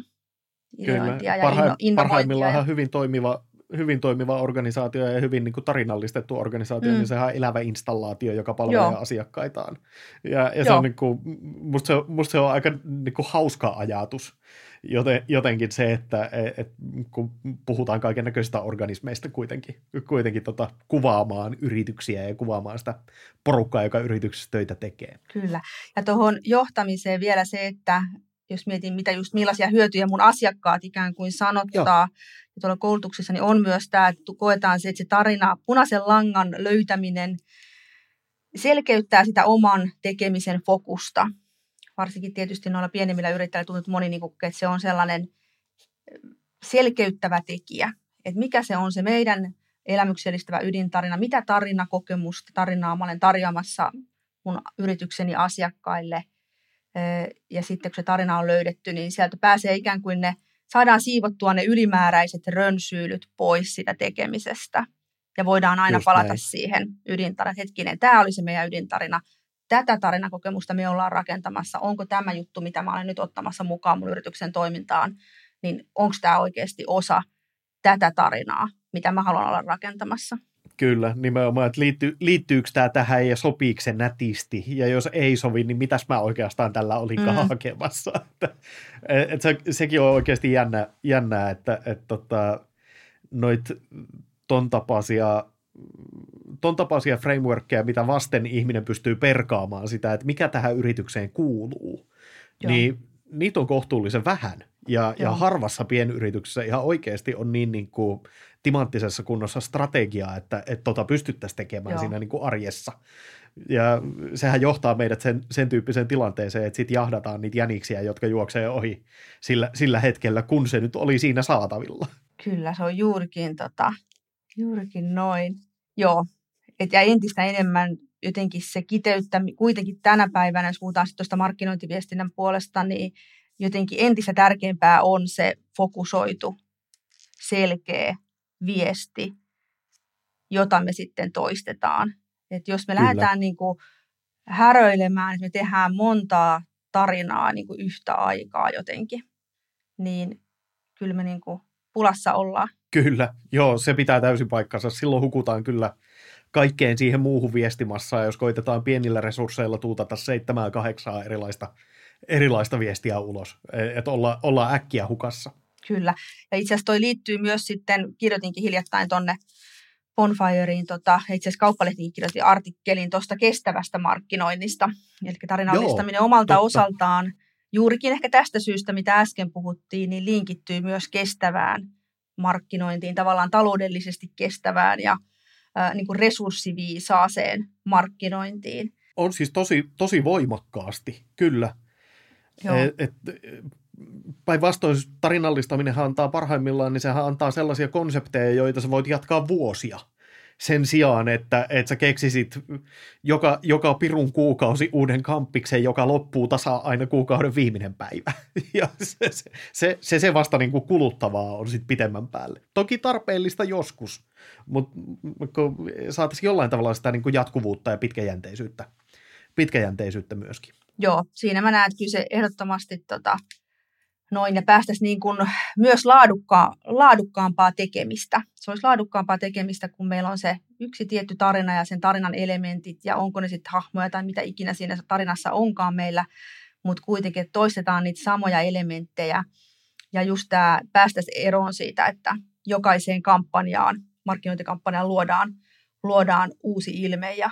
Speaker 2: ideointia Kyllä. ja innovointia.
Speaker 1: Parhaimmillaan ja... hyvin toimiva hyvin toimiva organisaatio ja hyvin niin kuin tarinallistettu organisaatio, mm. niin sehän on elävä installaatio, joka palvelee Joo. asiakkaitaan. Ja, ja se on niin kuin, musta, se musta se on aika niin kuin hauska ajatus. Joten, jotenkin se, että et, kun puhutaan kaiken näköisistä organismeista kuitenkin, kuitenkin tota, kuvaamaan yrityksiä ja kuvaamaan sitä porukkaa, joka yrityksessä töitä tekee.
Speaker 2: Kyllä. Ja tuohon johtamiseen vielä se, että jos mietin, mitä just millaisia hyötyjä mun asiakkaat ikään kuin sanottaa, Joo ja tuolla koulutuksessa niin on myös tämä, että koetaan se, että se tarina, punaisen langan löytäminen selkeyttää sitä oman tekemisen fokusta. Varsinkin tietysti noilla pienemmillä yrittäjillä tuntuu, että moni, niin kuin, että se on sellainen selkeyttävä tekijä. Että mikä se on se meidän elämyksellistävä ydintarina, mitä tarinakokemusta, tarinaa mä olen tarjoamassa mun yritykseni asiakkaille. Ja sitten kun se tarina on löydetty, niin sieltä pääsee ikään kuin ne saadaan siivottua ne ylimääräiset rönsyylyt pois sitä tekemisestä. Ja voidaan aina Just palata näin. siihen ydintarinaan. Hetkinen, tämä oli se meidän ydintarina. Tätä tarinakokemusta me ollaan rakentamassa. Onko tämä juttu, mitä mä olen nyt ottamassa mukaan mun yrityksen toimintaan, niin onko tämä oikeasti osa tätä tarinaa, mitä mä haluan olla rakentamassa?
Speaker 1: Kyllä, nimenomaan, että liitty, liittyykö tämä tähän ja sopiiko se nätisti, ja jos ei sovi, niin mitäs mä oikeastaan tällä olinkaan mm. hakemassa. [laughs] Että, et se, sekin on oikeasti jännä, jännää, että et tota, noit ton tapaisia, ton tapaisia frameworkkeja, mitä vasten ihminen pystyy perkaamaan sitä, että mikä tähän yritykseen kuuluu, Joo. niin niitä on kohtuullisen vähän. Ja, ja harvassa pienyrityksessä ihan oikeasti on niin, niin kuin timanttisessa kunnossa strategiaa, että, että tota pystyttäisiin tekemään Joo. siinä niin kuin arjessa. Ja sehän johtaa meidät sen, sen tyyppiseen tilanteeseen, että sitten jahdataan niitä jäniksiä, jotka juoksee ohi sillä, sillä hetkellä, kun se nyt oli siinä saatavilla.
Speaker 2: Kyllä, se on juurikin, tota, juurikin noin. Joo, et ja entistä enemmän jotenkin se kiteyttä, kuitenkin tänä päivänä, jos puhutaan tuosta markkinointiviestinnän puolesta, niin jotenkin entistä tärkeämpää on se fokusoitu, selkeä viesti, jota me sitten toistetaan. Et jos me Kyllä. lähdetään niin kuin häröilemään, että me tehdään montaa tarinaa niin kuin yhtä aikaa jotenkin, niin kyllä me niin kuin pulassa ollaan.
Speaker 1: Kyllä, joo, se pitää täysin paikkansa. Silloin hukutaan kyllä kaikkeen siihen muuhun viestimassaan, jos koitetaan pienillä resursseilla tuutata seitsemää, kahdeksaa erilaista, erilaista viestiä ulos, e, että olla, ollaan äkkiä hukassa.
Speaker 2: Kyllä, ja itse asiassa toi liittyy myös sitten, kirjoitinkin hiljattain tonne Bonfireen, tota, itse asiassa kauppalehtikin kirjoitti artikkelin tuosta kestävästä markkinoinnista, eli tarinallistaminen Joo, omalta totta. osaltaan, juurikin ehkä tästä syystä, mitä äsken puhuttiin, niin linkittyy myös kestävään markkinointiin, tavallaan taloudellisesti kestävään ja niin kuin resurssiviisaaseen markkinointiin.
Speaker 1: On siis tosi, tosi voimakkaasti, kyllä. Et, päinvastoin tarinallistaminen antaa parhaimmillaan, niin sehän antaa sellaisia konsepteja, joita sä voit jatkaa vuosia sen sijaan, että, että sä keksisit joka, joka pirun kuukausi uuden kamppiksen, joka loppuu tasa aina kuukauden viimeinen päivä. [laughs] Ja se, se, se, se vasta niin kuin kuluttavaa on sitten pitemmän päälle. Toki tarpeellista joskus, mutta saataisiin jollain tavalla sitä niin kuin jatkuvuutta ja pitkäjänteisyyttä, pitkäjänteisyyttä myöskin.
Speaker 2: Joo, siinä mä näen, että kyllä se ehdottomasti tota, noin ja päästäisiin niin kuin myös laadukka, laadukkaampaa tekemistä. Se olisi laadukkaampaa tekemistä, kun meillä on se yksi tietty tarina ja sen tarinan elementit ja onko ne sitten hahmoja tai mitä ikinä siinä tarinassa onkaan meillä, mutta kuitenkin että toistetaan niitä samoja elementtejä ja just tämä päästäisiin eroon siitä, että jokaiseen kampanjaan, markkinointikampanjaan luodaan, luodaan uusi ilme ja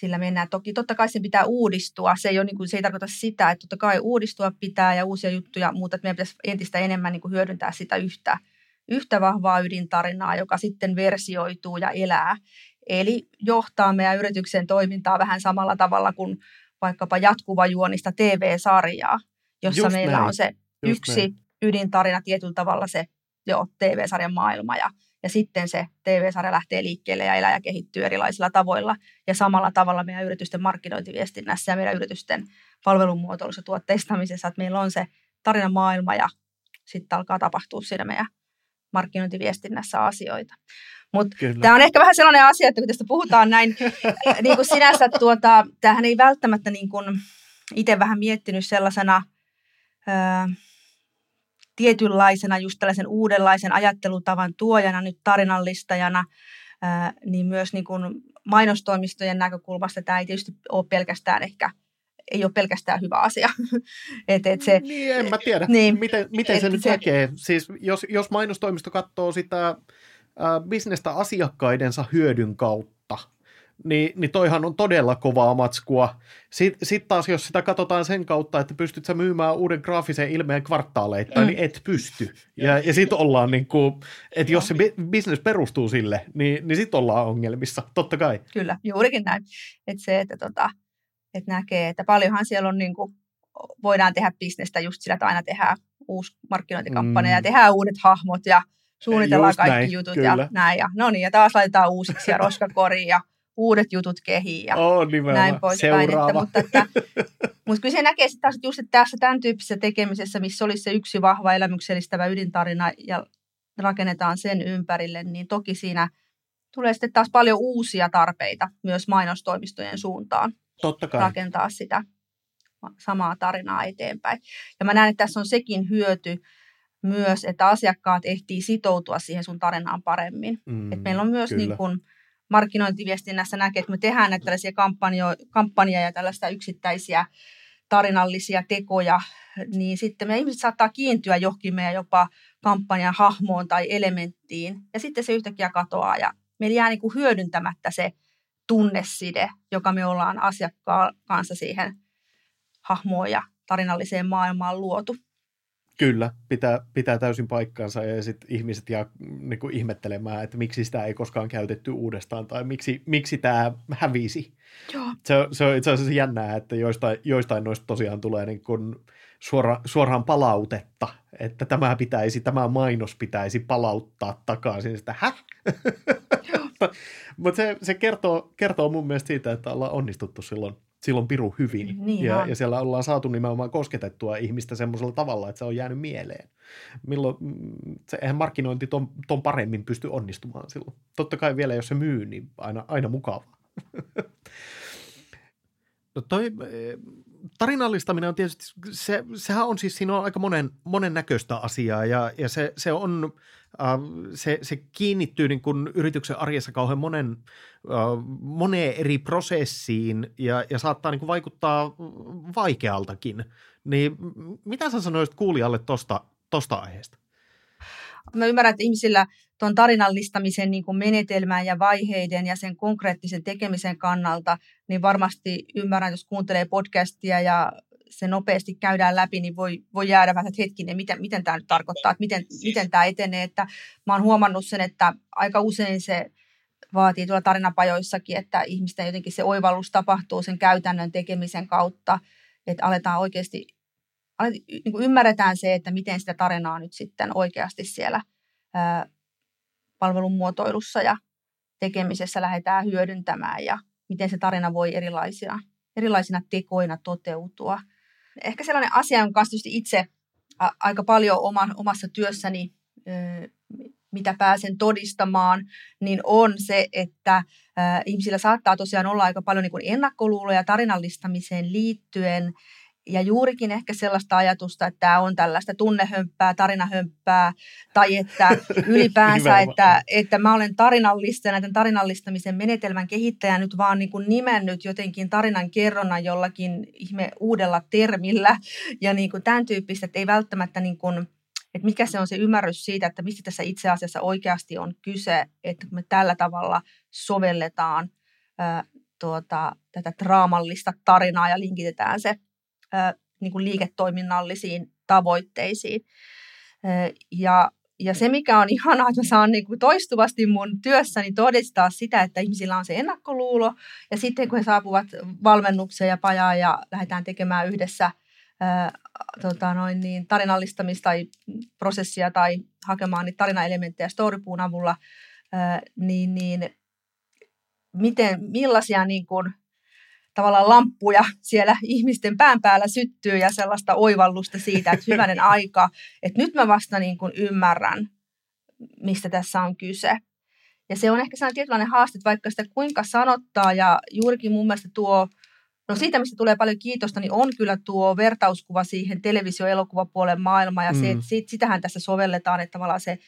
Speaker 2: sillä mennään. Toki totta kai se pitää uudistua. Se ei, ole, niin kuin, se ei tarkoita sitä, että totta kai uudistua pitää ja uusia juttuja, mutta että meidän pitäisi entistä enemmän niin kuin hyödyntää sitä yhtä, yhtä vahvaa ydintarinaa, joka sitten versioituu ja elää. Eli johtaa meidän yrityksen toimintaa vähän samalla tavalla kuin vaikkapa jatkuva juonista TV-sarjaa, jossa Just meillä näin. on se Just yksi näin. ydintarina tietyllä tavalla se joo, TV-sarjan maailma ja ja sitten se TV-sarja lähtee liikkeelle ja elää ja kehittyy erilaisilla tavoilla. Ja samalla tavalla meidän yritysten markkinointiviestinnässä ja meidän yritysten palvelumuotoilussa tuotteistamisessa, että meillä on se tarinan maailma ja sitten alkaa tapahtua siinä meidän markkinointiviestinnässä asioita. Mutta tämä on ehkä vähän sellainen asia, että kun tästä puhutaan näin niin kuin sinänsä, tuota, tämähän ei välttämättä niin kuin itse vähän miettinyt sellaisena... Öö, tietynlaisena just tällaisen uudenlaisen ajattelutavan tuojana, nyt tarinallistajana, ää, niin myös niin kuin mainostoimistojen näkökulmasta tämä ei tietysti ole pelkästään ehkä ei ole pelkästään hyvä asia. [laughs]
Speaker 1: et, et se, niin, en mä tiedä, niin, miten, miten se nyt se, näkee. Siis jos, jos mainostoimisto katsoo sitä äh, bisnestä asiakkaidensa hyödyn kautta, niin, niin toihan on todella kovaa matskua. Sitten sit taas, jos sitä katsotaan sen kautta, että pystyt sä myymään uuden graafisen ilmeen kvartaaleita, mm. niin et pysty. Ja, ja sitten ollaan niin kuin, että jos se bisnes perustuu sille, niin, niin sitten ollaan ongelmissa, totta kai.
Speaker 2: Kyllä, juurikin näin. Että se, että, tota, että näkee, että paljonhan siellä on niin kuin, voidaan tehdä bisnestä just sillä, että aina tehdään uusi markkinointikampanja mm. ja tehdään uudet hahmot ja suunnitellaan Just kaikki näin, jutut kyllä. ja näin. Ja, no niin, ja taas laitetaan uusiksi ja roskakoriin ja uudet jutut kehiin ja
Speaker 1: oh, näin poispäin. Että,
Speaker 2: mutta, että, [laughs] mutta kyllä se näkee sitten taas just, että tässä tämän tyyppisessä tekemisessä, missä olisi se yksi vahva elämyksellistävä ydintarina ja rakennetaan sen ympärille, niin toki siinä tulee sitten taas paljon uusia tarpeita myös mainostoimistojen suuntaan.
Speaker 1: Totta kai.
Speaker 2: Rakentaa sitä samaa tarinaa eteenpäin. Ja mä näen, että tässä on sekin hyöty myös, että asiakkaat ehtii sitoutua siihen sun tarinaan paremmin. Mm, että meillä on myös niin kuin, markkinointiviestinnässä näkee, että me tehdään näitä tällaisia kampanjoja ja tällaista yksittäisiä tarinallisia tekoja, niin sitten me ihmiset saattaa kiintyä johonkin meidän jopa kampanjan hahmoon tai elementtiin, ja sitten se yhtäkkiä katoaa, ja meillä jää niin kuin hyödyntämättä se tunneside, joka me ollaan asiakkaan kanssa siihen hahmoon ja tarinalliseen maailmaan luotu.
Speaker 1: Kyllä, pitää, pitää täysin paikkansa ja sitten ihmiset jää niin kuin ihmettelemään, että miksi sitä ei koskaan käytetty uudestaan tai miksi, miksi tämä hävisi. Joo. Se, se on itse asiassa jännää, että joistain, joistain noista tosiaan tulee niin kuin suora, suoraan palautetta, että tämä pitäisi, tämä mainos pitäisi palauttaa takaisin. Sitä, häh? [laughs] Mutta se, se kertoo, kertoo mun mielestä siitä, että ollaan onnistuttu silloin, silloin piru hyvin.
Speaker 2: Niin
Speaker 1: ja,
Speaker 2: on.
Speaker 1: ja siellä ollaan saatu nimenomaan kosketettua ihmistä semmoisella tavalla, että se on jäänyt mieleen. Milloin, se, eihän markkinointi ton, ton paremmin pysty onnistumaan silloin. Totta kai vielä, jos se myy, niin aina, aina mukavaa. no toi, tarinallistaminen on tietysti, se, sehän on siis, siinä on aika monen, monen näköistä asiaa ja, ja se, se on, äh, se, se kiinnittyy niin kuin yrityksen arjessa kauhean monen, äh, moneen eri prosessiin ja, ja saattaa niin kuin vaikuttaa vaikealtakin. Niin mitä sä sanoisit kuulijalle tosta, tosta aiheesta?
Speaker 2: Mä ymmärrän, että ihmisillä tuon tarinallistamisen niin kuin menetelmän ja vaiheiden ja sen konkreettisen tekemisen kannalta, niin varmasti ymmärrän, jos kuuntelee podcastia ja se nopeasti käydään läpi, niin voi, voi jäädä vähän, että hetkinen, miten, miten tämä nyt tarkoittaa, että miten, miten tämä etenee. Että mä oon huomannut sen, että aika usein se vaatii tuolla tarinapajoissakin, että ihmisten jotenkin se oivallus tapahtuu sen käytännön tekemisen kautta, että aletaan oikeasti, niin kuin ymmärretään se, että miten sitä tarinaa nyt sitten oikeasti siellä ää, palvelun muotoilussa ja tekemisessä lähdetään hyödyntämään ja miten se tarina voi erilaisina, erilaisina tekoina toteutua. Ehkä sellainen asia, jonka kanssa itse aika paljon oma, omassa työssäni, mitä pääsen todistamaan, niin on se, että ihmisillä saattaa tosiaan olla aika paljon niin ennakkoluuloja tarinallistamiseen liittyen, ja juurikin ehkä sellaista ajatusta, että tämä on tällaista tunnehömppää, tarinahömppää, tai että [laughs] ylipäänsä, että, että mä olen tarinallista ja näiden tarinallistamisen menetelmän kehittäjä nyt vaan niin kuin nimennyt jotenkin tarinan kerronnan jollakin ihme uudella termillä, ja niin kuin tämän tyyppistä, että ei välttämättä niin kuin, että mikä se on se ymmärrys siitä, että mistä tässä itse asiassa oikeasti on kyse, että me tällä tavalla sovelletaan ää, tuota, tätä draamallista tarinaa ja linkitetään se niin kuin liiketoiminnallisiin tavoitteisiin. Ja, ja se, mikä on ihanaa, että mä saan niin kuin toistuvasti mun työssäni todistaa sitä, että ihmisillä on se ennakkoluulo, ja sitten kun he saapuvat valmennukseen ja pajaan ja lähdetään tekemään yhdessä tota noin niin, tarinallistamista tai prosessia tai hakemaan niitä tarinaelementtejä Storypuun avulla, niin, niin miten, millaisia niin kuin, tavallaan lamppuja siellä ihmisten pään päällä syttyy ja sellaista oivallusta siitä, että hyvänen [laughs] aika, että nyt mä vasta niin kuin ymmärrän, mistä tässä on kyse. Ja se on ehkä sellainen tietynlainen haaste, että vaikka sitä kuinka sanottaa ja juurikin mun mielestä tuo, no siitä mistä tulee paljon kiitosta, niin on kyllä tuo vertauskuva siihen televisio-elokuvapuolen maailmaan ja mm. se, että sit, sitähän tässä sovelletaan, että tavallaan se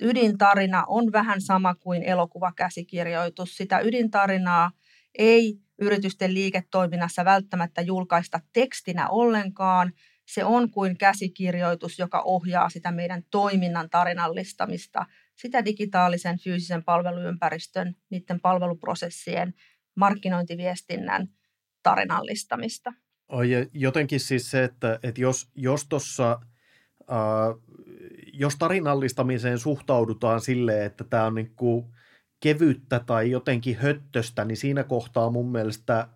Speaker 2: ydintarina on vähän sama kuin elokuvakäsikirjoitus. Sitä ydintarinaa ei yritysten liiketoiminnassa välttämättä julkaista tekstinä ollenkaan. Se on kuin käsikirjoitus, joka ohjaa sitä meidän toiminnan tarinallistamista, sitä digitaalisen fyysisen palveluympäristön, niiden palveluprosessien, markkinointiviestinnän tarinallistamista.
Speaker 1: Ja jotenkin siis se, että, että jos, jos tuossa äh, jos tarinallistamiseen suhtaudutaan silleen, että tämä on niin kuin kevyttä tai jotenkin höttöstä, niin siinä kohtaa mun mielestä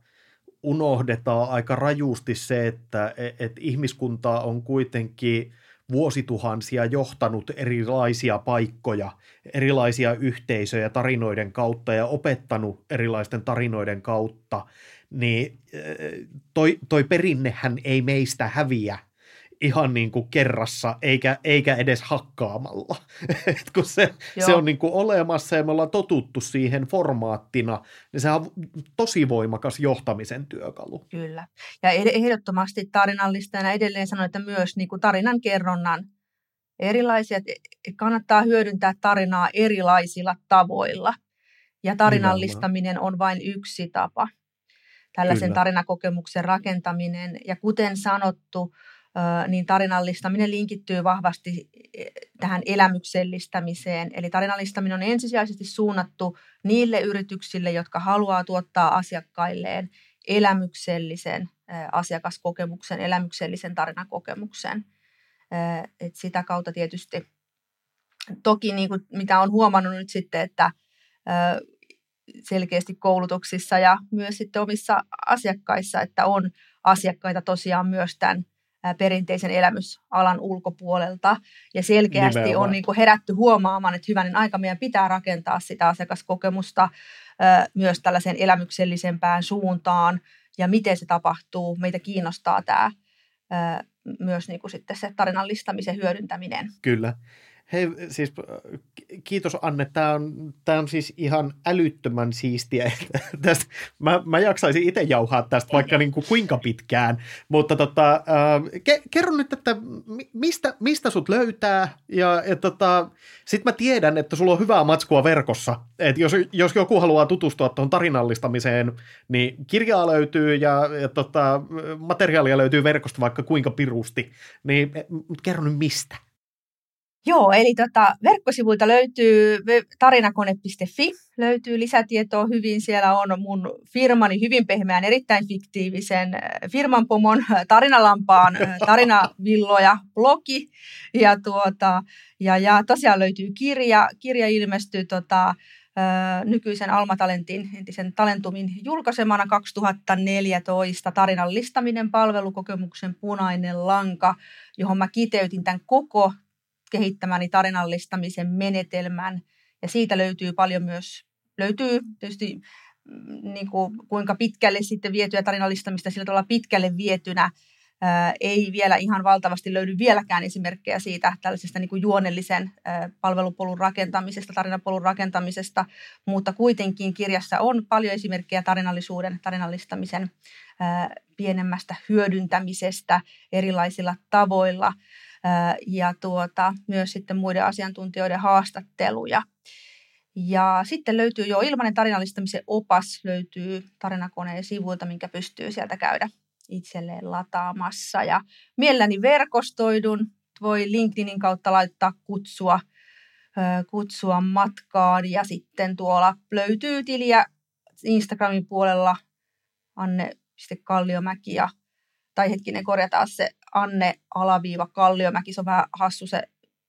Speaker 1: unohdetaan aika rajusti se, että et ihmiskuntaa on kuitenkin vuosituhansia johtanut erilaisia paikkoja, erilaisia yhteisöjä tarinoiden kautta ja opettanut erilaisten tarinoiden kautta, niin toi, toi perinnehän ei meistä häviä ihan niin kuin kerrassa, eikä, eikä edes hakkaamalla. [laughs] Et kun se, se on niin kuin olemassa ja me ollaan totuttu siihen formaattina, niin se on tosi voimakas johtamisen työkalu.
Speaker 2: Kyllä. Ja ehdottomasti tarinallistajana edelleen sanoin, että myös niin kuin tarinan kerronnan erilaisia, että kannattaa hyödyntää tarinaa erilaisilla tavoilla. Ja tarinallistaminen on vain yksi tapa. Tällaisen Kyllä. tarinakokemuksen rakentaminen. Ja kuten sanottu, niin tarinallistaminen linkittyy vahvasti e, tähän elämyksellistämiseen. Eli tarinallistaminen on ensisijaisesti suunnattu niille yrityksille, jotka haluaa tuottaa asiakkailleen elämyksellisen asiakaskokemuksen, elämyksellisen tarinakokemuksen. Et sitä kautta tietysti toki niin kuin, mitä on huomannut nyt sitten, että selkeästi koulutuksissa ja myös sitten omissa asiakkaissa, että on asiakkaita tosiaan myös tämän perinteisen elämysalan ulkopuolelta. Ja selkeästi Nimenomaan. on niin kuin herätty huomaamaan, että hyvänen aika meidän pitää rakentaa sitä asiakaskokemusta myös tällaiseen elämyksellisempään suuntaan. Ja miten se tapahtuu, meitä kiinnostaa tämä myös niin kuin sitten se tarinallistamisen hyödyntäminen.
Speaker 1: Kyllä. Hei, siis kiitos Anne. Tämä on, tämä on siis ihan älyttömän siistiä. [laughs] tästä, mä, mä jaksaisin itse jauhaa tästä vaikka niin kuin kuinka pitkään, mutta tota, äh, ke, kerro nyt, että mistä, mistä sut löytää ja tota, sitten mä tiedän, että sulla on hyvää matskua verkossa. Et jos, jos joku haluaa tutustua tuohon tarinallistamiseen, niin kirjaa löytyy ja, ja tota, materiaalia löytyy verkosta vaikka kuinka pirusti. Niin kerro nyt mistä.
Speaker 2: Joo, eli tota, verkkosivuilta löytyy tarinakone.fi, löytyy lisätietoa hyvin. Siellä on mun firmani hyvin pehmeän, erittäin fiktiivisen äh, firman pomon äh, tarinalampaan äh, [laughs] tarinavilloja blogi. Ja, tuota, ja, ja tosiaan löytyy kirja. Kirja ilmestyy tota, nykyisen Alma Talentin, entisen Talentumin julkaisemana 2014 tarinallistaminen palvelukokemuksen punainen lanka, johon mä kiteytin tämän koko kehittämäni tarinallistamisen menetelmän. Ja siitä löytyy paljon myös, löytyy tietysti mm, niin kuin, kuinka pitkälle sitten vietyä tarinallistamista sillä tavalla pitkälle vietynä ää, ei vielä ihan valtavasti löydy vieläkään esimerkkejä siitä tällaisesta niin kuin juonellisen ää, palvelupolun rakentamisesta, tarinapolun rakentamisesta, mutta kuitenkin kirjassa on paljon esimerkkejä tarinallisuuden, tarinallistamisen ää, pienemmästä hyödyntämisestä erilaisilla tavoilla – ja tuota, myös sitten muiden asiantuntijoiden haastatteluja. Ja sitten löytyy jo ilmainen tarinallistamisen opas, löytyy tarinakoneen sivuilta, minkä pystyy sieltä käydä itselleen lataamassa. Ja mielelläni verkostoidun, voi LinkedInin kautta laittaa kutsua, kutsua matkaan ja sitten tuolla löytyy tiliä Instagramin puolella Anne.Kalliomäki ja tai hetkinen korjataan se Anne alaviiva Kalliomäki, se on vähän hassu se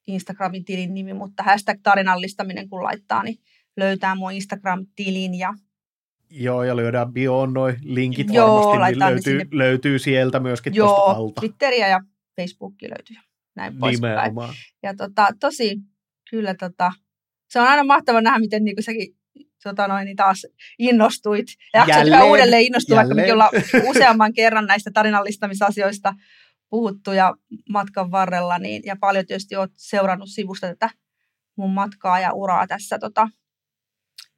Speaker 2: Instagramin tilin nimi, mutta hashtag tarinallistaminen kun laittaa, niin löytää mun Instagram-tilin ja
Speaker 1: Joo, ja lyödään bioon noin linkit Joo, varmasti, niin löytyy, sinne... löytyy sieltä myöskin Joo, tuosta alta.
Speaker 2: Twitteriä ja Facebookia löytyy. Näin poispäin. Ja tota, tosi, kyllä tota, se on aina mahtava nähdä, miten niin kuin säkin tota noin, niin taas innostuit. Ja jälleen, uudelleen innostua, jälleen. vaikka olla useamman kerran näistä tarinallistamisasioista puhuttu ja matkan varrella, niin, ja paljon tietysti olet seurannut sivusta tätä mun matkaa ja uraa tässä tota,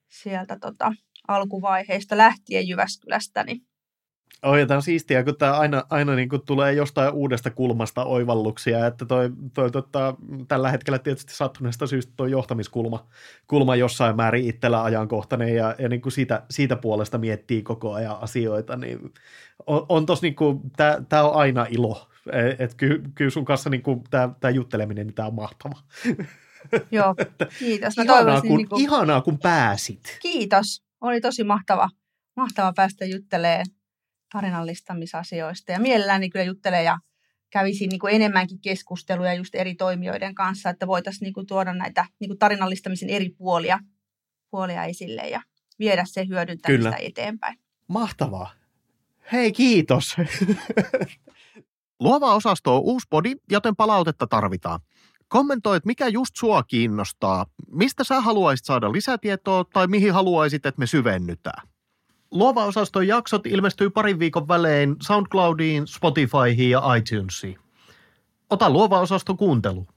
Speaker 2: sieltä tota, alkuvaiheesta lähtien Jyväskylästä, niin.
Speaker 1: Oi, tämä on siistiä, kun tämä aina, aina niin kuin tulee jostain uudesta kulmasta oivalluksia, että toi, toi tota, tällä hetkellä tietysti sattuneesta syystä tuo johtamiskulma kulma jossain määrin itsellä ajankohtainen ja, ja niin kuin siitä, siitä puolesta miettii koko ajan asioita, niin on, on niin tämä on aina ilo, e, että ky, kyllä sun kanssa niin tämä jutteleminen, niin tämä on mahtava.
Speaker 2: Joo, [laughs] kiitos.
Speaker 1: Mä ihanaa, kun, niin kuin... ihanaa, kun pääsit.
Speaker 2: Kiitos, oli tosi mahtava, mahtava päästä juttelemaan tarinallistamisasioista. Ja mielelläni kyllä juttelee ja kävisin niin kuin enemmänkin keskusteluja just eri toimijoiden kanssa, että voitaisiin niin kuin tuoda näitä niin kuin tarinallistamisen eri puolia, puolia esille ja viedä se hyödyntämistä kyllä. eteenpäin.
Speaker 1: Mahtavaa. Hei, kiitos. [laughs] Luova osasto on uusi podi, joten palautetta tarvitaan. Kommentoit, mikä just sua kiinnostaa, mistä sä haluaisit saada lisätietoa tai mihin haluaisit, että me syvennytään. Luova-osaston jaksot ilmestyy parin viikon välein SoundCloudiin, Spotifyhin ja iTunesiin. Ota Luova-osasto kuuntelu.